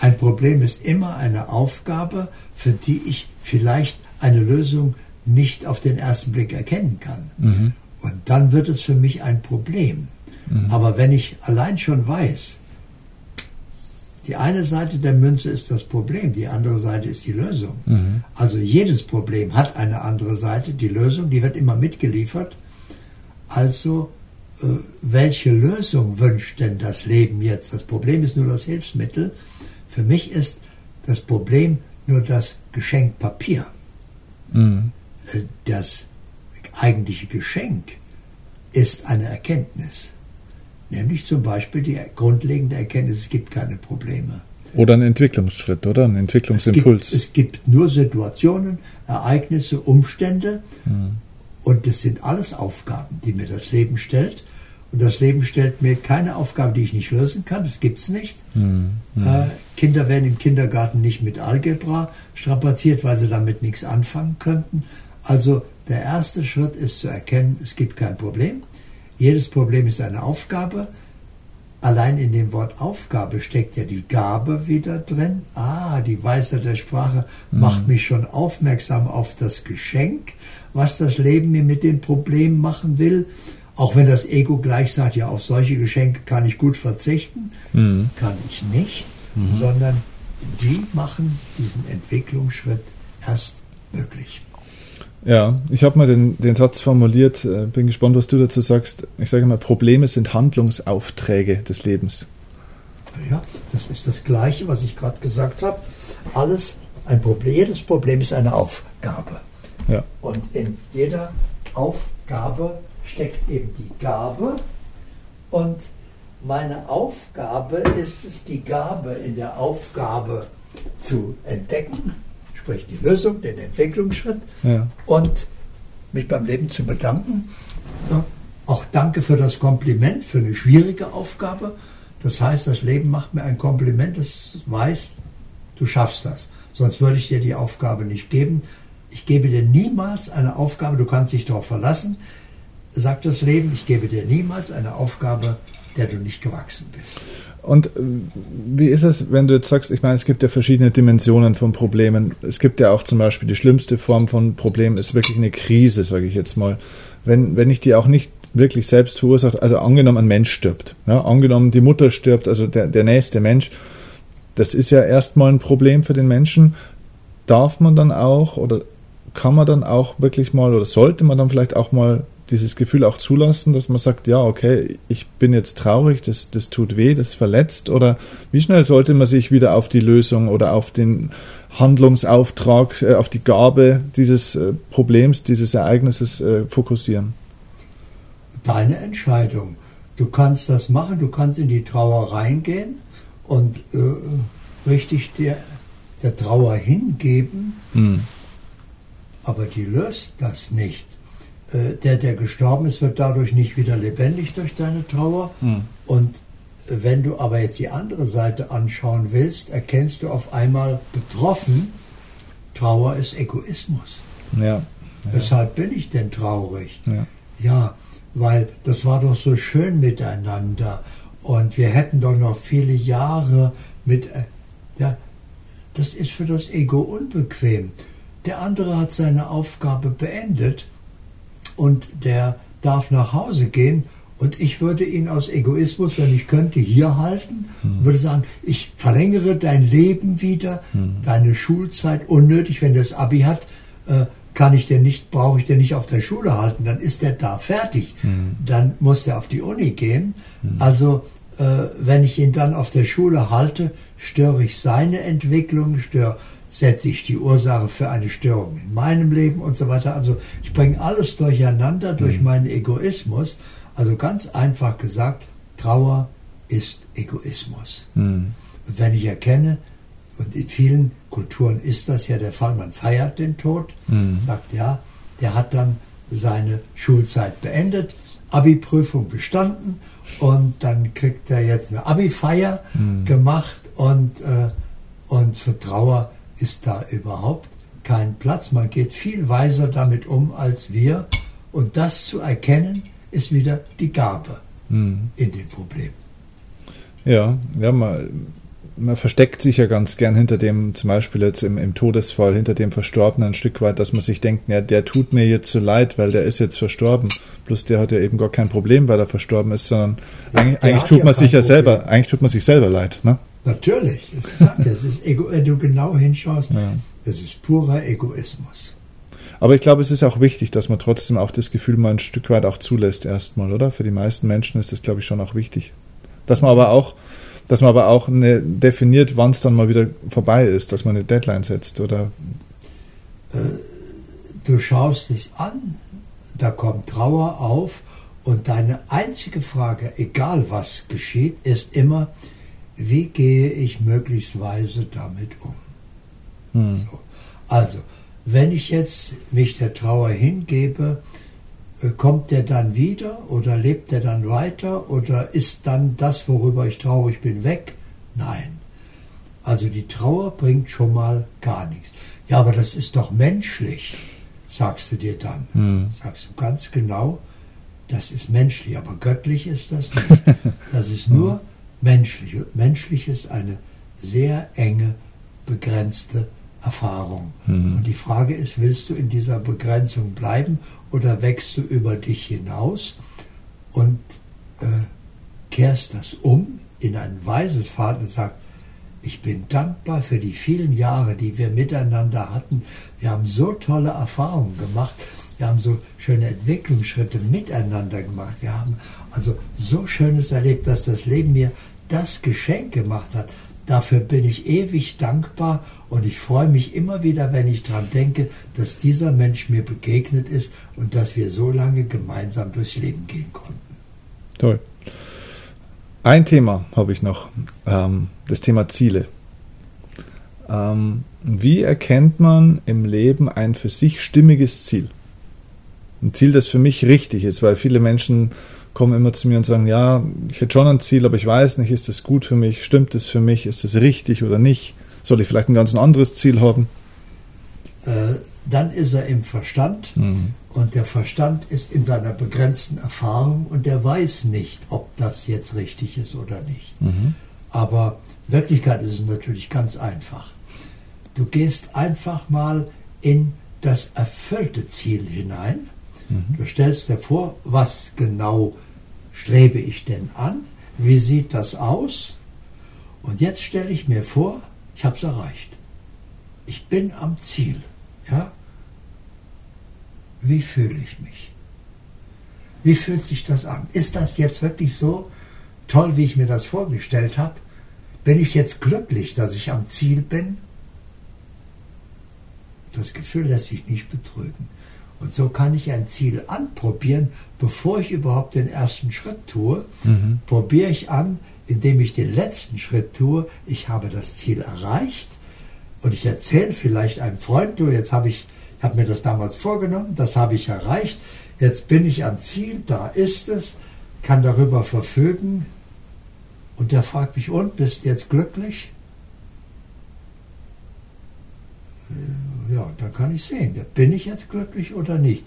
Ein Problem ist immer eine Aufgabe, für die ich vielleicht eine Lösung nicht auf den ersten Blick erkennen kann. Mhm. Und dann wird es für mich ein Problem. Mhm. Aber wenn ich allein schon weiß, die eine Seite der Münze ist das Problem, die andere Seite ist die Lösung. Mhm. Also jedes Problem hat eine andere Seite, die Lösung, die wird immer mitgeliefert. Also äh, welche Lösung wünscht denn das Leben jetzt? Das Problem ist nur das Hilfsmittel. Für mich ist das Problem nur das Geschenk Papier. Mhm das eigentliche Geschenk ist eine Erkenntnis. Nämlich zum Beispiel die grundlegende Erkenntnis, es gibt keine Probleme. Oder ein Entwicklungsschritt, oder? Ein Entwicklungsimpuls. Es gibt, es gibt nur Situationen, Ereignisse, Umstände. Mhm. Und das sind alles Aufgaben, die mir das Leben stellt. Und das Leben stellt mir keine Aufgabe, die ich nicht lösen kann. Das gibt es nicht. Mhm. Äh, Kinder werden im Kindergarten nicht mit Algebra strapaziert, weil sie damit nichts anfangen könnten. Also der erste Schritt ist zu erkennen, es gibt kein Problem. Jedes Problem ist eine Aufgabe. Allein in dem Wort Aufgabe steckt ja die Gabe wieder drin. Ah, die Weisheit der Sprache mhm. macht mich schon aufmerksam auf das Geschenk, was das Leben mir mit dem Problem machen will. Auch wenn das Ego gleich sagt, ja, auf solche Geschenke kann ich gut verzichten, mhm. kann ich nicht, mhm. sondern die machen diesen Entwicklungsschritt erst möglich. Ja, ich habe mal den, den Satz formuliert, äh, bin gespannt, was du dazu sagst. Ich sage mal, Probleme sind Handlungsaufträge des Lebens. Ja, das ist das Gleiche, was ich gerade gesagt habe. Alles, ein Problem, jedes Problem ist eine Aufgabe. Ja. Und in jeder Aufgabe steckt eben die Gabe. Und meine Aufgabe ist es, die Gabe in der Aufgabe zu entdecken sprich die Lösung, den Entwicklungsschritt ja. und mich beim Leben zu bedanken. Ja, auch danke für das Kompliment, für eine schwierige Aufgabe. Das heißt, das Leben macht mir ein Kompliment, das weiß, du schaffst das. Sonst würde ich dir die Aufgabe nicht geben. Ich gebe dir niemals eine Aufgabe, du kannst dich darauf verlassen, sagt das Leben, ich gebe dir niemals eine Aufgabe, der du nicht gewachsen bist. Und äh, wie ist es, wenn du jetzt sagst, ich meine, es gibt ja verschiedene Dimensionen von Problemen. Es gibt ja auch zum Beispiel die schlimmste Form von Problem ist wirklich eine Krise, sage ich jetzt mal. Wenn, wenn ich die auch nicht wirklich selbst verursacht, also angenommen ein Mensch stirbt, ja, angenommen die Mutter stirbt, also der, der nächste Mensch, das ist ja erstmal ein Problem für den Menschen. Darf man dann auch oder kann man dann auch wirklich mal oder sollte man dann vielleicht auch mal dieses Gefühl auch zulassen, dass man sagt, ja, okay, ich bin jetzt traurig, das, das tut weh, das verletzt? Oder wie schnell sollte man sich wieder auf die Lösung oder auf den Handlungsauftrag, äh, auf die Gabe dieses äh, Problems, dieses Ereignisses äh, fokussieren? Deine Entscheidung. Du kannst das machen, du kannst in die Trauer reingehen und äh, richtig der, der Trauer hingeben, hm. aber die löst das nicht. Äh, der, der gestorben ist, wird dadurch nicht wieder lebendig durch deine Trauer. Mhm. Und wenn du aber jetzt die andere Seite anschauen willst, erkennst du auf einmal betroffen, Trauer ist Egoismus. Ja. ja. Weshalb bin ich denn traurig? Ja. ja, weil das war doch so schön miteinander und wir hätten doch noch viele Jahre mit. Äh, ja, das ist für das Ego unbequem. Der andere hat seine Aufgabe beendet und der darf nach Hause gehen und ich würde ihn aus Egoismus, wenn ich könnte, hier halten, hm. würde sagen, ich verlängere dein Leben wieder, hm. deine Schulzeit unnötig, wenn der das Abi hat, äh, kann ich den nicht, brauche ich den nicht auf der Schule halten, dann ist der da fertig. Hm. Dann muss der auf die Uni gehen. Also äh, wenn ich ihn dann auf der Schule halte, störe ich seine Entwicklung, störe setze ich die Ursache für eine Störung in meinem Leben und so weiter. Also ich bringe alles durcheinander durch mhm. meinen Egoismus. Also ganz einfach gesagt, Trauer ist Egoismus. Mhm. Und wenn ich erkenne, und in vielen Kulturen ist das ja der Fall, man feiert den Tod, mhm. sagt ja, der hat dann seine Schulzeit beendet, Abi-Prüfung bestanden und dann kriegt er jetzt eine Abi-Feier mhm. gemacht und, äh, und für Trauer ist da überhaupt kein Platz. Man geht viel weiser damit um als wir. Und das zu erkennen, ist wieder die Gabe mhm. in dem Problem. Ja, ja, man, man versteckt sich ja ganz gern hinter dem, zum Beispiel jetzt im, im, Todesfall, hinter dem Verstorbenen ein Stück weit, dass man sich denkt, ja, der tut mir jetzt so leid, weil der ist jetzt verstorben. Plus der hat ja eben gar kein Problem, weil er verstorben ist, sondern ja, eigentlich, eigentlich tut man sich ja selber, eigentlich tut man sich selber leid. Ne? Natürlich, das ist, das ist Ego, wenn du genau hinschaust, ja. das ist purer Egoismus. Aber ich glaube, es ist auch wichtig, dass man trotzdem auch das Gefühl mal ein Stück weit auch zulässt erstmal, oder? Für die meisten Menschen ist das, glaube ich, schon auch wichtig. Dass man aber auch, dass man aber auch eine, definiert, wann es dann mal wieder vorbei ist, dass man eine Deadline setzt, oder? Äh, du schaust es an, da kommt Trauer auf und deine einzige Frage, egal was geschieht, ist immer, wie gehe ich möglichst weise damit um. Hm. So. Also, wenn ich jetzt mich der Trauer hingebe, äh, kommt der dann wieder oder lebt der dann weiter oder ist dann das, worüber ich traurig bin, weg? Nein. Also die Trauer bringt schon mal gar nichts. Ja, aber das ist doch menschlich, sagst du dir dann. Hm. Sagst du ganz genau, das ist menschlich, aber göttlich ist das nicht. Das ist nur menschlich. Und menschlich ist eine sehr enge, begrenzte Erfahrung. Mhm. Und die Frage ist, willst du in dieser Begrenzung bleiben oder wächst du über dich hinaus und äh, kehrst das um in ein weises Verhalten und sagst, ich bin dankbar für die vielen Jahre, die wir miteinander hatten. Wir haben so tolle Erfahrungen gemacht. Wir haben so schöne Entwicklungsschritte miteinander gemacht. Wir haben also so Schönes erlebt, dass das Leben mir das Geschenk gemacht hat. Dafür bin ich ewig dankbar und ich freue mich immer wieder, wenn ich daran denke, dass dieser Mensch mir begegnet ist und dass wir so lange gemeinsam durchs Leben gehen konnten. Toll. Ein Thema habe ich noch, ähm, das Thema Ziele. Ähm, wie erkennt man im Leben ein für sich stimmiges Ziel? Ein Ziel, das für mich richtig ist, weil viele Menschen kommen immer zu mir und sagen, ja, ich hätte schon ein Ziel, aber ich weiß nicht, ist das gut für mich, stimmt es für mich, ist das richtig oder nicht? Soll ich vielleicht ein ganz anderes Ziel haben? Äh, dann ist er im Verstand mhm. und der Verstand ist in seiner begrenzten Erfahrung und der weiß nicht, ob das jetzt richtig ist oder nicht. Mhm. Aber Wirklichkeit ist es natürlich ganz einfach. Du gehst einfach mal in das erfüllte Ziel hinein Mhm. Du stellst dir vor, was genau strebe ich denn an? Wie sieht das aus? Und jetzt stelle ich mir vor, ich habe es erreicht. Ich bin am Ziel. Ja? Wie fühle ich mich? Wie fühlt sich das an? Ist das jetzt wirklich so toll, wie ich mir das vorgestellt habe? Bin ich jetzt glücklich, dass ich am Ziel bin? Das Gefühl lässt sich nicht betrügen. Und so kann ich ein Ziel anprobieren, bevor ich überhaupt den ersten Schritt tue. Mhm. Probiere ich an, indem ich den letzten Schritt tue. Ich habe das Ziel erreicht und ich erzähle vielleicht einem Freund, du, jetzt habe ich, ich habe mir das damals vorgenommen, das habe ich erreicht. Jetzt bin ich am Ziel, da ist es, kann darüber verfügen. Und der fragt mich, und bist du jetzt glücklich? Ja, dann kann ich sehen, bin ich jetzt glücklich oder nicht.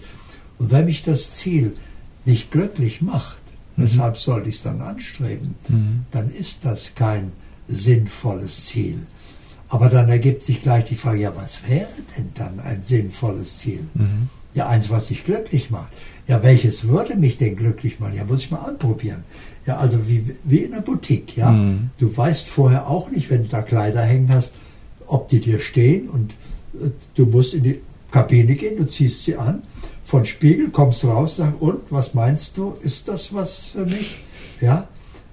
Und wenn mich das Ziel nicht glücklich macht, mhm. weshalb soll ich es dann anstreben, mhm. dann ist das kein sinnvolles Ziel. Aber dann ergibt sich gleich die Frage, ja, was wäre denn dann ein sinnvolles Ziel? Mhm. Ja, eins, was dich glücklich macht. Ja, welches würde mich denn glücklich machen? Ja, muss ich mal anprobieren. Ja, also wie, wie in einer Boutique, ja. Mhm. Du weißt vorher auch nicht, wenn du da Kleider hängen hast, ob die dir stehen und du musst in die Kabine gehen, du ziehst sie an, von Spiegel kommst raus, sagst, und, was meinst du, ist das was für mich? Ja,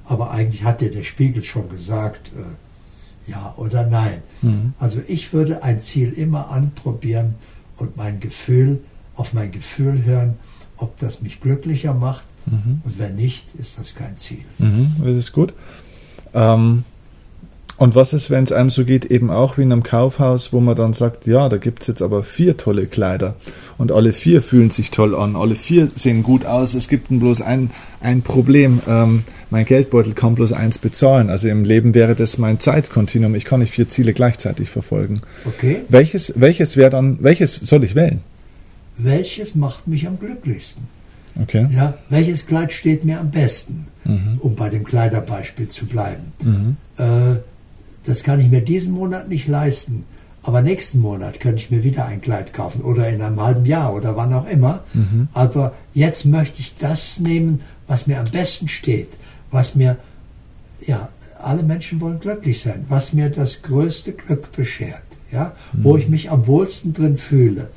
aber eigentlich hat dir der Spiegel schon gesagt, äh, ja oder nein. Mhm. Also ich würde ein Ziel immer anprobieren und mein Gefühl, auf mein Gefühl hören, ob das mich glücklicher macht. Mhm. Und wenn nicht, ist das kein Ziel. Mhm, das ist gut. Ähm, und was ist, wenn es einem so geht, eben auch wie in einem Kaufhaus, wo man dann sagt, ja, da gibt es jetzt aber vier tolle Kleider und alle vier fühlen sich toll an, alle vier sehen gut aus, es gibt bloß ein, ein Problem, ähm, mein Geldbeutel kann bloß eins bezahlen. Also im Leben wäre das mein Zeitkontinuum, ich kann nicht vier Ziele gleichzeitig verfolgen. Okay. Welches, welches wäre dann, welches soll ich wählen? Welches macht mich am glücklichsten? Okay. Ja, welches Kleid steht mir am besten, mhm. um bei dem Kleiderbeispiel zu bleiben? Mhm. Äh, das kann ich mir diesen Monat nicht leisten. Aber nächsten Monat könnte ich mir wieder ein Kleid kaufen oder in einem halben Jahr oder wann auch immer. Mhm. Aber jetzt möchte ich das nehmen, was mir am besten steht, was mir, ja, alle Menschen wollen glücklich sein, was mir das größte Glück beschert, ja, mhm. wo ich mich am wohlsten drin fühle.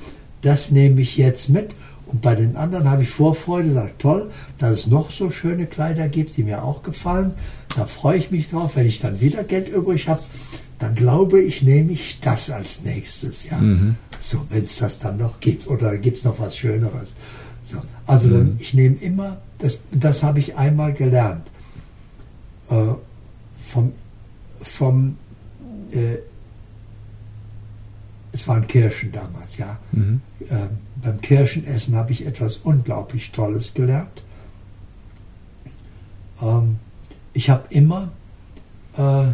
Das nehme ich jetzt mit und bei den anderen habe ich Vorfreude, sage toll, dass es noch so schöne Kleider gibt, die mir auch gefallen. Da freue ich mich drauf. Wenn ich dann wieder Geld übrig habe, dann glaube ich, nehme ich das als nächstes. Ja, mhm. so wenn es das dann noch gibt oder gibt es noch was Schöneres. So, also mhm. ich nehme immer, das, das habe ich einmal gelernt äh, vom vom äh, es waren Kirschen damals, ja. Mhm. Ähm, beim Kirschenessen habe ich etwas unglaublich Tolles gelernt. Ähm, ich habe immer äh,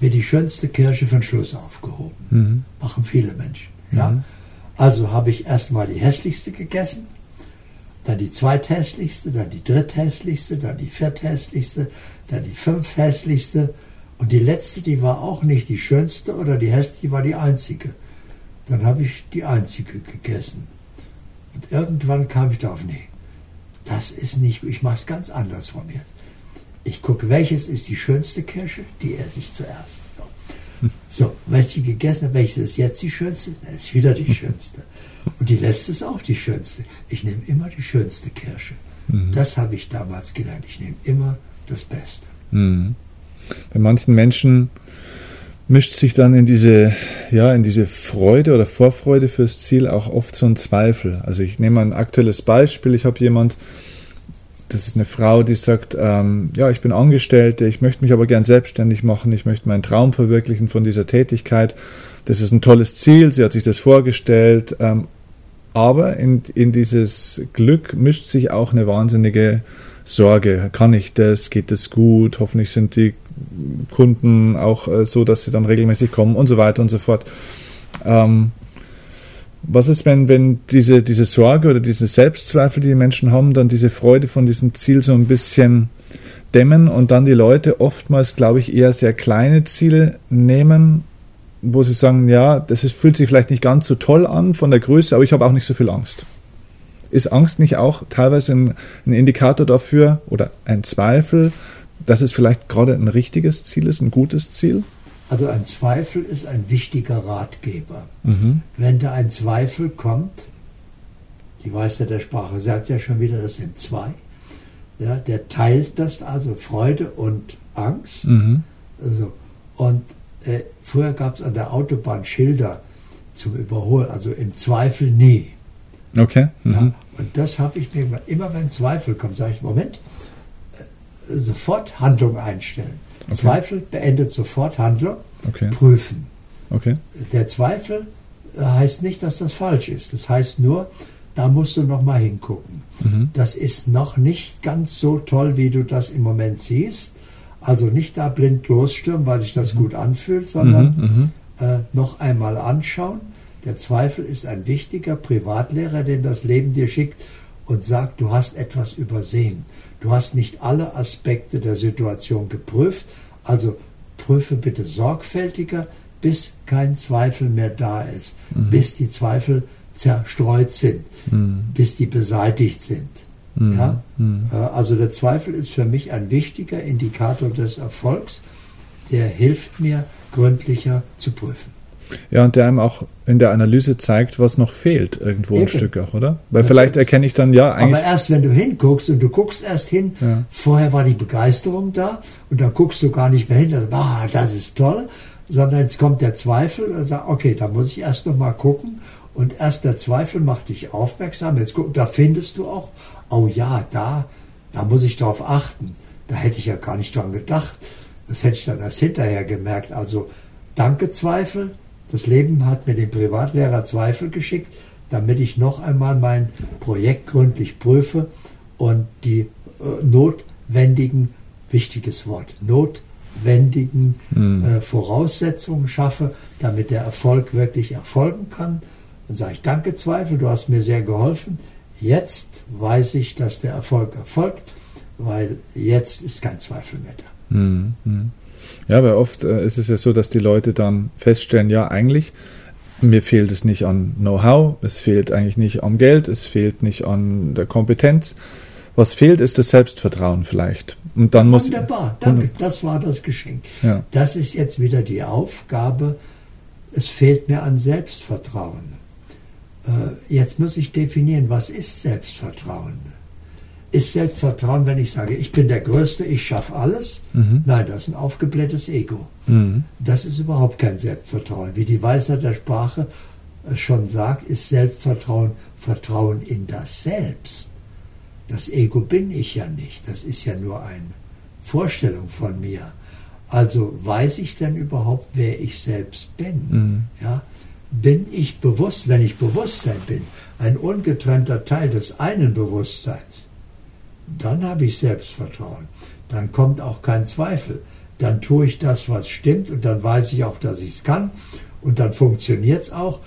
mir die schönste Kirsche für den Schluss aufgehoben. Mhm. Machen viele Menschen. Ja? Mhm. Also habe ich erstmal die hässlichste gegessen, dann die zweithässlichste, dann die dritthässlichste, dann die vierthässlichste, dann die fünfthässlichste und die letzte, die war auch nicht die schönste oder die hässlichste, die war die einzige. Dann habe ich die einzige gegessen. Und irgendwann kam ich darauf, nee, das ist nicht, ich mache es ganz anders von jetzt. Ich gucke, welches ist die schönste Kirsche, die esse ich zuerst. So, so welche gegessen habe, welches ist jetzt die schönste? Das ist wieder die schönste. Und die letzte ist auch die schönste. Ich nehme immer die schönste Kirsche. Mhm. Das habe ich damals gelernt. Ich nehme immer das Beste. Mhm. Bei manchen Menschen mischt sich dann in diese, ja, in diese Freude oder Vorfreude fürs Ziel auch oft so ein Zweifel. Also ich nehme ein aktuelles Beispiel. Ich habe jemand, das ist eine Frau, die sagt, ähm, ja, ich bin Angestellte, ich möchte mich aber gern selbstständig machen, ich möchte meinen Traum verwirklichen von dieser Tätigkeit. Das ist ein tolles Ziel, sie hat sich das vorgestellt, ähm, aber in, in dieses Glück mischt sich auch eine wahnsinnige Sorge. Kann ich das? Geht das gut? Hoffentlich sind die Kunden auch äh, so, dass sie dann regelmäßig kommen und so weiter und so fort. Ähm, was ist, wenn, wenn diese, diese Sorge oder diese Selbstzweifel, die die Menschen haben, dann diese Freude von diesem Ziel so ein bisschen dämmen und dann die Leute oftmals, glaube ich, eher sehr kleine Ziele nehmen, wo sie sagen, ja, das ist, fühlt sich vielleicht nicht ganz so toll an von der Größe, aber ich habe auch nicht so viel Angst. Ist Angst nicht auch teilweise ein, ein Indikator dafür oder ein Zweifel, dass es vielleicht gerade ein richtiges Ziel ist, ein gutes Ziel? Also ein Zweifel ist ein wichtiger Ratgeber. Mhm. Wenn da ein Zweifel kommt, die Weisheit der Sprache sagt ja schon wieder, das sind zwei, ja, der teilt das also Freude und Angst. Mhm. Also, und äh, früher gab es an der Autobahn Schilder zum Überholen, also im Zweifel nie. Okay. Mhm. Ja, und das habe ich mir immer, wenn Zweifel kommt, sage ich, Moment, äh, sofort Handlung einstellen. Okay. Zweifel beendet sofort Handlung. Okay. Prüfen. Okay. Der Zweifel äh, heißt nicht, dass das falsch ist. Das heißt nur, da musst du noch mal hingucken. Mhm. Das ist noch nicht ganz so toll, wie du das im Moment siehst. Also nicht da blind losstürmen, weil sich das mhm. gut anfühlt, sondern mhm, mhm. äh, noch einmal anschauen. Der Zweifel ist ein wichtiger Privatlehrer, den das Leben dir schickt und sagt, du hast etwas übersehen. Du hast nicht alle Aspekte der Situation geprüft, also prüfe bitte sorgfältiger, bis kein Zweifel mehr da ist, mhm. bis die Zweifel zerstreut sind, mhm. bis die beseitigt sind. Mhm. Ja? Mhm. Äh, also der Zweifel ist für mich ein wichtiger Indikator des Erfolgs, der hilft mir, gründlicher zu prüfen. Ja, und der einem auch in der Analyse zeigt, was noch fehlt, irgendwo Eben. ein Stück auch, oder? Weil vielleicht erkenne ich dann, ja, eigentlich. Aber erst wenn du hinguckst und du guckst erst hin, ja. vorher war die Begeisterung da und dann guckst du gar nicht mehr hin, also, ah, das ist toll, sondern jetzt kommt der Zweifel und sagt, okay, da muss ich erst noch mal gucken und erst der Zweifel macht dich aufmerksam. Jetzt guck, da findest du auch, oh ja, da, da muss ich drauf achten. Da hätte ich ja gar nicht dran gedacht. Das hätte ich dann erst hinterher gemerkt. Also, danke Zweifel, das Leben hat mir den Privatlehrer Zweifel geschickt, damit ich noch einmal mein Projekt gründlich prüfe und die äh, notwendigen, wichtiges Wort, notwendigen mhm. äh, Voraussetzungen schaffe, damit der Erfolg wirklich erfolgen kann. Dann sage ich, danke Zweifel, du hast mir sehr geholfen. Jetzt weiß ich, dass der Erfolg erfolgt, weil jetzt ist kein Zweifel mehr da. Mhm. Ja, weil oft äh, ist es ja so, dass die Leute dann feststellen, ja, eigentlich, mir fehlt es nicht an Know-how, es fehlt eigentlich nicht am Geld, es fehlt nicht an der Kompetenz. Was fehlt, ist das Selbstvertrauen vielleicht. Und dann muss Wunderbar, danke, das war das Geschenk. Ja. Das ist jetzt wieder die Aufgabe, es fehlt mir an Selbstvertrauen. Äh, jetzt muss ich definieren, was ist Selbstvertrauen? Ist Selbstvertrauen, wenn ich sage, ich bin der Größte, ich schaffe alles? Mhm. Nein, das ist ein aufgeblähtes Ego. Mhm. Das ist überhaupt kein Selbstvertrauen. Wie die Weisheit der Sprache äh, schon sagt, ist Selbstvertrauen Vertrauen in das Selbst. Das Ego bin ich ja nicht. Das ist ja nur eine Vorstellung von mir. Also weiß ich denn überhaupt, wer ich selbst bin? Mhm. Ja? bin ich bewusst, wenn ich Bewusstsein bin, ein ungetrennter Teil des einen Bewusstseins, dann habe ich Selbstvertrauen. Dann kommt auch kein Zweifel. Dann tue ich das, was stimmt und dann weiß ich auch, dass ich es kann und dann funktioniert es auch.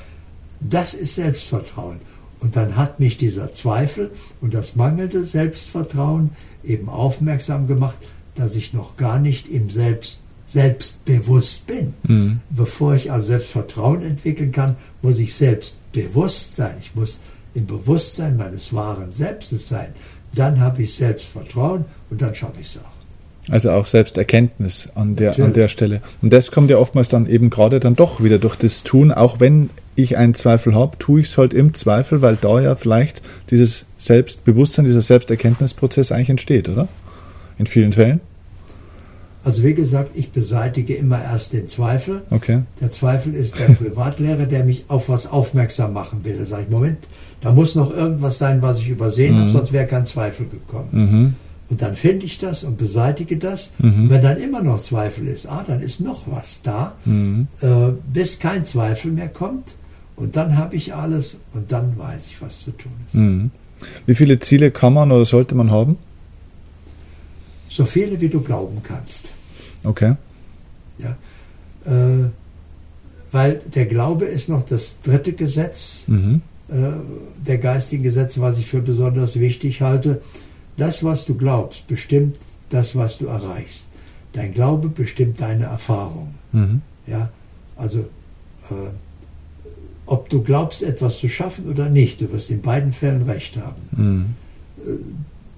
Das ist Selbstvertrauen. Und dann hat mich dieser Zweifel und das mangelnde Selbstvertrauen eben aufmerksam gemacht, dass ich noch gar nicht im Selbst selbstbewusst bin. Mhm. Bevor ich also Selbstvertrauen entwickeln kann, muss ich selbstbewusst sein. Ich muss im Bewusstsein meines wahren Selbstes sein. Dann habe ich Selbstvertrauen und dann schaffe ich es auch. Also auch Selbsterkenntnis an der, an der Stelle. Und das kommt ja oftmals dann eben gerade dann doch wieder durch das Tun, auch wenn ich einen Zweifel habe, tue ich es halt im Zweifel, weil da ja vielleicht dieses Selbstbewusstsein, dieser Selbsterkenntnisprozess eigentlich entsteht, oder? In vielen Fällen. Also wie gesagt, ich beseitige immer erst den Zweifel. Okay. Der Zweifel ist der Privatlehrer, der mich auf was aufmerksam machen will. Da sage ich, Moment, da muss noch irgendwas sein, was ich übersehen mhm. habe, sonst wäre kein Zweifel gekommen. Mhm. Und dann finde ich das und beseitige das. Mhm. wenn dann immer noch Zweifel ist, ah, dann ist noch was da, mhm. äh, bis kein Zweifel mehr kommt. Und dann habe ich alles und dann weiß ich, was zu tun ist. Mhm. Wie viele Ziele kann man oder sollte man haben? So viele, wie du glauben kannst. Okay. Ja, äh, weil der Glaube ist noch das dritte Gesetz mhm. äh, der geistigen Gesetze, was ich für besonders wichtig halte. Das, was du glaubst, bestimmt das, was du erreichst. Dein Glaube bestimmt deine Erfahrung. Mhm. Ja, also äh, ob du glaubst, etwas zu schaffen oder nicht, du wirst in beiden Fällen recht haben. Mhm.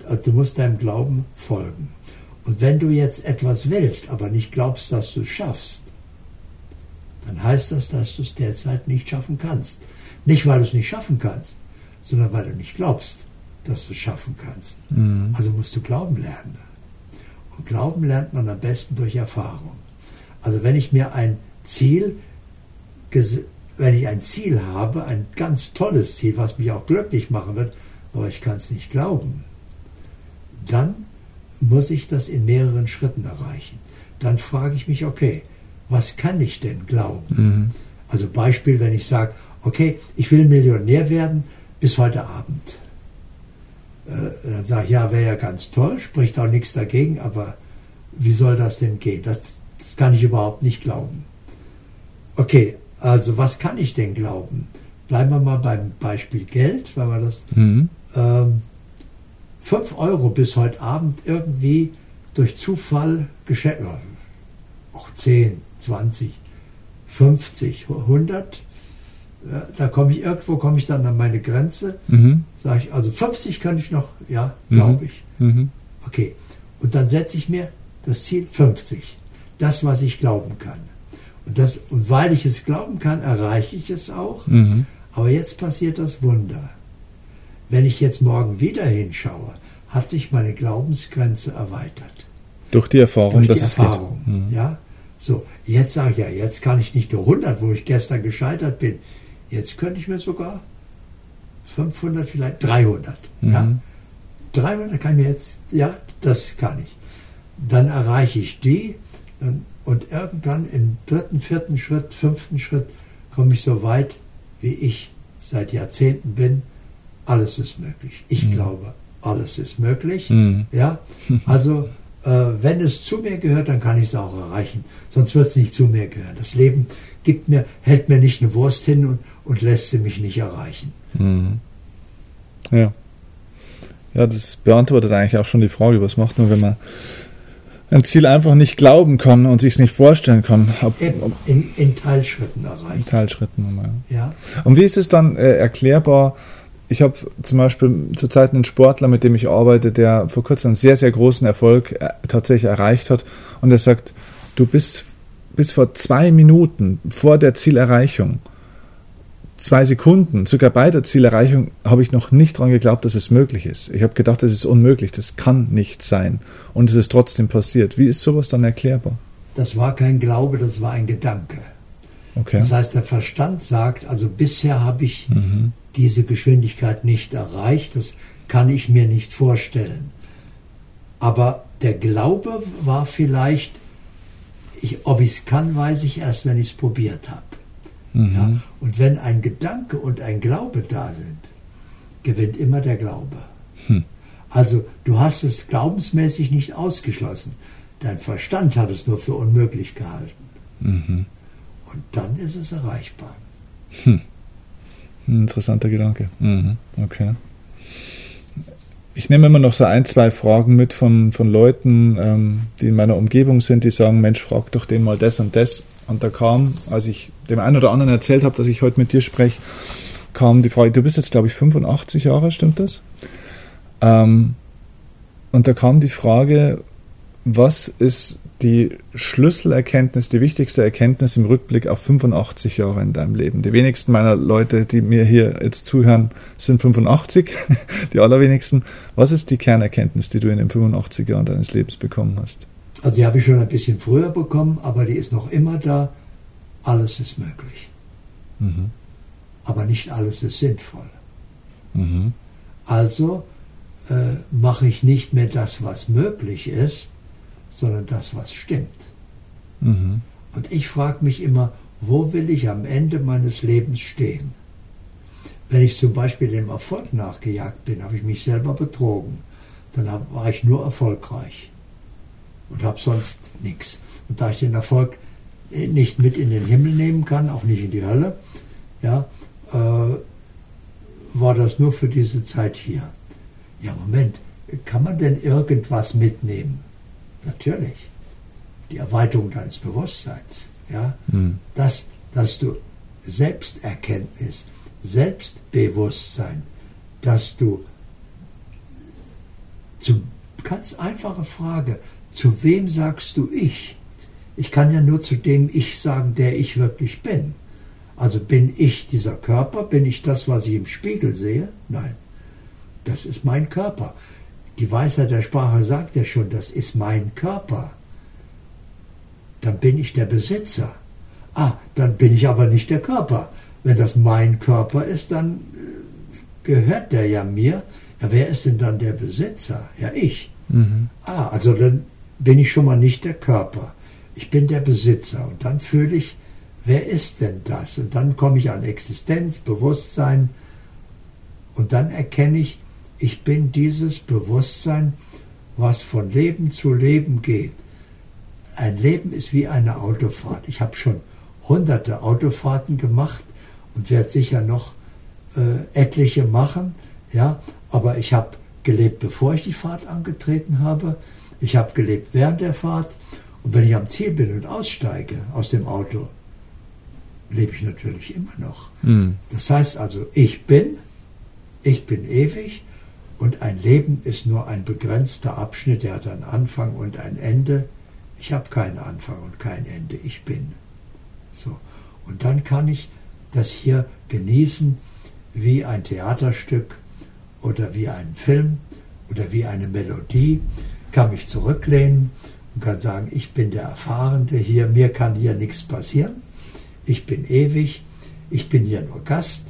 Äh, du musst deinem Glauben folgen. Und wenn du jetzt etwas willst, aber nicht glaubst, dass du es schaffst, dann heißt das, dass du es derzeit nicht schaffen kannst. Nicht, weil du es nicht schaffen kannst, sondern weil du nicht glaubst, dass du es schaffen kannst. Mhm. Also musst du Glauben lernen. Und Glauben lernt man am besten durch Erfahrung. Also wenn ich mir ein Ziel, wenn ich ein Ziel habe, ein ganz tolles Ziel, was mich auch glücklich machen wird, aber ich kann es nicht glauben, dann muss ich das in mehreren Schritten erreichen. Dann frage ich mich, okay, was kann ich denn glauben? Mhm. Also Beispiel, wenn ich sage, okay, ich will Millionär werden bis heute Abend. Äh, dann sage ich, ja, wäre ja ganz toll, spricht auch nichts dagegen, aber wie soll das denn gehen? Das, das kann ich überhaupt nicht glauben. Okay, also was kann ich denn glauben? Bleiben wir mal beim Beispiel Geld, weil wir das mhm. ähm, 5 Euro bis heute Abend irgendwie durch Zufall geschenkt, auch 10, 20, 50, 100. Da komme ich irgendwo komme ich dann an meine Grenze. Mhm. Sage ich, also 50 kann ich noch, ja, glaube mhm. ich. Mhm. Okay. Und dann setze ich mir das Ziel 50. Das, was ich glauben kann. Und, das, und weil ich es glauben kann, erreiche ich es auch. Mhm. Aber jetzt passiert das Wunder. Wenn ich jetzt morgen wieder hinschaue, hat sich meine Glaubensgrenze erweitert. Durch die Erfahrung, Durch die dass Erfahrung, es geht. Mhm. Ja, so, jetzt sage ich ja, jetzt kann ich nicht nur 100, wo ich gestern gescheitert bin. Jetzt könnte ich mir sogar 500, vielleicht 300. Mhm. Ja, 300 kann ich mir jetzt, ja, das kann ich. Dann erreiche ich die dann, und irgendwann im dritten, vierten Schritt, fünften Schritt komme ich so weit, wie ich seit Jahrzehnten bin, alles ist möglich. Ich mhm. glaube, alles ist möglich. Mhm. Ja, also äh, wenn es zu mir gehört, dann kann ich es auch erreichen. Sonst wird es nicht zu mir gehören. Das Leben gibt mir, hält mir nicht eine Wurst hin und, und lässt sie mich nicht erreichen. Mhm. Ja. Ja, das beantwortet eigentlich auch schon die Frage, was macht man, wenn man ein Ziel einfach nicht glauben kann und sich es nicht vorstellen kann. Ob, Eben, in, in, Teilschritten erreichen. In Teilschritten, ja. ja. Und wie ist es dann äh, erklärbar, ich habe zum Beispiel zurzeit einen Sportler, mit dem ich arbeite, der vor kurzem einen sehr, sehr großen Erfolg äh, tatsächlich erreicht hat. Und er sagt, du bist bis vor zwei Minuten vor der Zielerreichung, zwei Sekunden, sogar bei der Zielerreichung, habe ich noch nicht daran geglaubt, dass es möglich ist. Ich habe gedacht, das ist unmöglich, das kann nicht sein. Und es ist trotzdem passiert. Wie ist sowas dann erklärbar? Das war kein Glaube, das war ein Gedanke. Okay. Das heißt, der Verstand sagt, also bisher habe ich mhm diese Geschwindigkeit nicht erreicht. Das kann ich mir nicht vorstellen. Aber der Glaube war vielleicht, ich, ob ich es kann, weiß ich erst, wenn ich es probiert habe. Mhm. Ja? Und wenn ein Gedanke und ein Glaube da sind, gewinnt immer der Glaube. Hm. Also du hast es glaubensmäßig nicht ausgeschlossen. Dein Verstand hat es nur für unmöglich gehalten. Mhm. Und dann ist es erreichbar. Hm. Interessanter Gedanke. Mhm. Okay. Ich nehme immer noch so ein, zwei Fragen mit von, von Leuten, ähm, die in meiner Umgebung sind, die sagen, Mensch, frag doch den mal das und das. Und da kam, als ich dem einen oder anderen erzählt habe, dass ich heute mit dir spreche, kam die Frage, du bist jetzt, glaube ich, 85 Jahre, stimmt das? Ähm, und da kam die Frage, was ist die Schlüsselerkenntnis, die wichtigste Erkenntnis im Rückblick auf 85 Jahre in deinem Leben? Die wenigsten meiner Leute, die mir hier jetzt zuhören, sind 85, die allerwenigsten. Was ist die Kernerkenntnis, die du in den 85 Jahren deines Lebens bekommen hast? Also die habe ich schon ein bisschen früher bekommen, aber die ist noch immer da. Alles ist möglich. Mhm. Aber nicht alles ist sinnvoll. Mhm. Also äh, mache ich nicht mehr das, was möglich ist, sondern das, was stimmt. Mhm. Und ich frage mich immer, wo will ich am Ende meines Lebens stehen? Wenn ich zum Beispiel dem Erfolg nachgejagt bin, habe ich mich selber betrogen. Dann hab, war ich nur erfolgreich und habe sonst nichts. Und da ich den Erfolg nicht mit in den Himmel nehmen kann, auch nicht in die Hölle, ja, äh, war das nur für diese Zeit hier. Ja, Moment, kann man denn irgendwas mitnehmen? Natürlich. Die Erweiterung deines Bewusstseins. Ja? Mhm. Das, dass du Selbsterkenntnis, Selbstbewusstsein, dass du zu ganz einfache Frage, zu wem sagst du ich? Ich kann ja nur zu dem Ich sagen, der ich wirklich bin. Also bin ich dieser Körper? Bin ich das, was ich im Spiegel sehe? Nein. Das ist mein Körper. Die Weisheit der Sprache sagt ja schon, das ist mein Körper. Dann bin ich der Besitzer. Ah, dann bin ich aber nicht der Körper. Wenn das mein Körper ist, dann äh, gehört der ja mir. Ja, wer ist denn dann der Besitzer? Ja, ich. Mhm. Ah, also dann bin ich schon mal nicht der Körper. Ich bin der Besitzer. Und dann fühle ich, wer ist denn das? Und dann komme ich an Existenz, Bewusstsein. Und dann erkenne ich, ich bin dieses Bewusstsein, was von Leben zu Leben geht. Ein Leben ist wie eine Autofahrt. Ich habe schon hunderte Autofahrten gemacht und werde sicher noch äh, etliche machen. Ja, aber ich habe gelebt, bevor ich die Fahrt angetreten habe. Ich habe gelebt während der Fahrt. Und wenn ich am Ziel bin und aussteige aus dem Auto, lebe ich natürlich immer noch. Mhm. Das heißt also, ich bin, ich bin ewig und ein Leben ist nur ein begrenzter Abschnitt, der hat einen Anfang und ein Ende. Ich habe keinen Anfang und kein Ende, ich bin. So. Und dann kann ich das hier genießen wie ein Theaterstück oder wie ein Film oder wie eine Melodie, kann mich zurücklehnen und kann sagen, ich bin der Erfahrene hier, mir kann hier nichts passieren, ich bin ewig, ich bin hier nur Gast,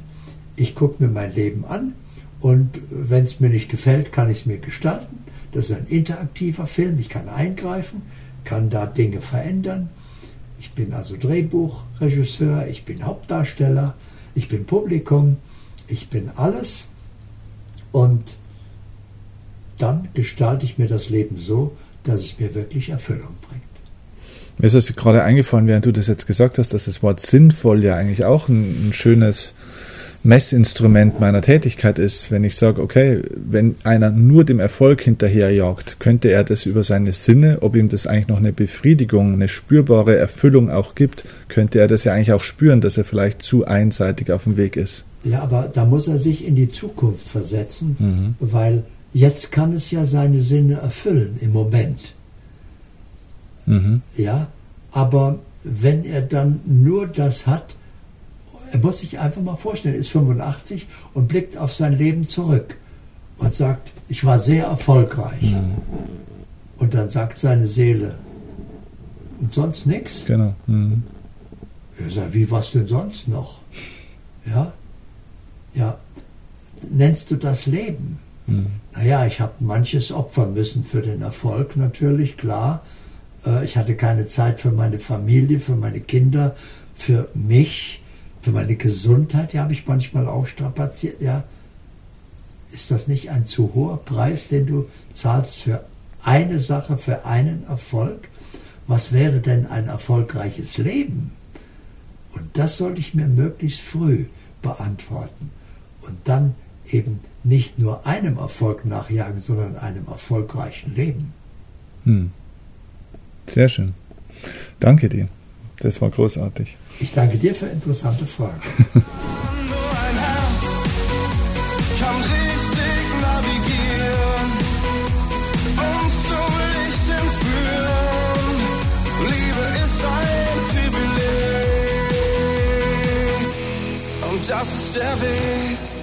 ich gucke mir mein Leben an und wenn es mir nicht gefällt, kann ich es mir gestalten. Das ist ein interaktiver Film. Ich kann eingreifen, kann da Dinge verändern. Ich bin also Drehbuchregisseur, ich bin Hauptdarsteller, ich bin Publikum, ich bin alles. Und dann gestalte ich mir das Leben so, dass es mir wirklich Erfüllung bringt. Mir ist es gerade eingefallen, während du das jetzt gesagt hast, dass das Wort sinnvoll ja eigentlich auch ein, ein schönes Messinstrument meiner Tätigkeit ist, wenn ich sage, okay, wenn einer nur dem Erfolg hinterherjagt, könnte er das über seine Sinne, ob ihm das eigentlich noch eine Befriedigung, eine spürbare Erfüllung auch gibt, könnte er das ja eigentlich auch spüren, dass er vielleicht zu einseitig auf dem Weg ist. Ja, aber da muss er sich in die Zukunft versetzen, mhm. weil jetzt kann es ja seine Sinne erfüllen im Moment. Mhm. Ja, aber wenn er dann nur das hat, er muss sich einfach mal vorstellen, er ist 85 und blickt auf sein Leben zurück und sagt, ich war sehr erfolgreich. Mhm. Und dann sagt seine Seele, und sonst nichts? Genau. Mhm. Er sagt, wie was denn sonst noch? Ja? Ja. Nennst du das Leben? Mhm. Naja, ich habe manches opfern müssen für den Erfolg, natürlich, klar. Äh, ich hatte keine Zeit für meine Familie, für meine Kinder, für mich Für meine Gesundheit, die habe ich manchmal auch strapaziert. Ja, ist das nicht ein zu hoher Preis, den du zahlst für eine Sache, für einen Erfolg? Was wäre denn ein erfolgreiches Leben? Und das sollte ich mir möglichst früh beantworten. Und dann eben nicht nur einem Erfolg nachjagen, sondern einem erfolgreichen Leben. Hm. Sehr schön. Danke dir. Das war großartig. Ich danke dir für interessante Fragen. das ist der Weg.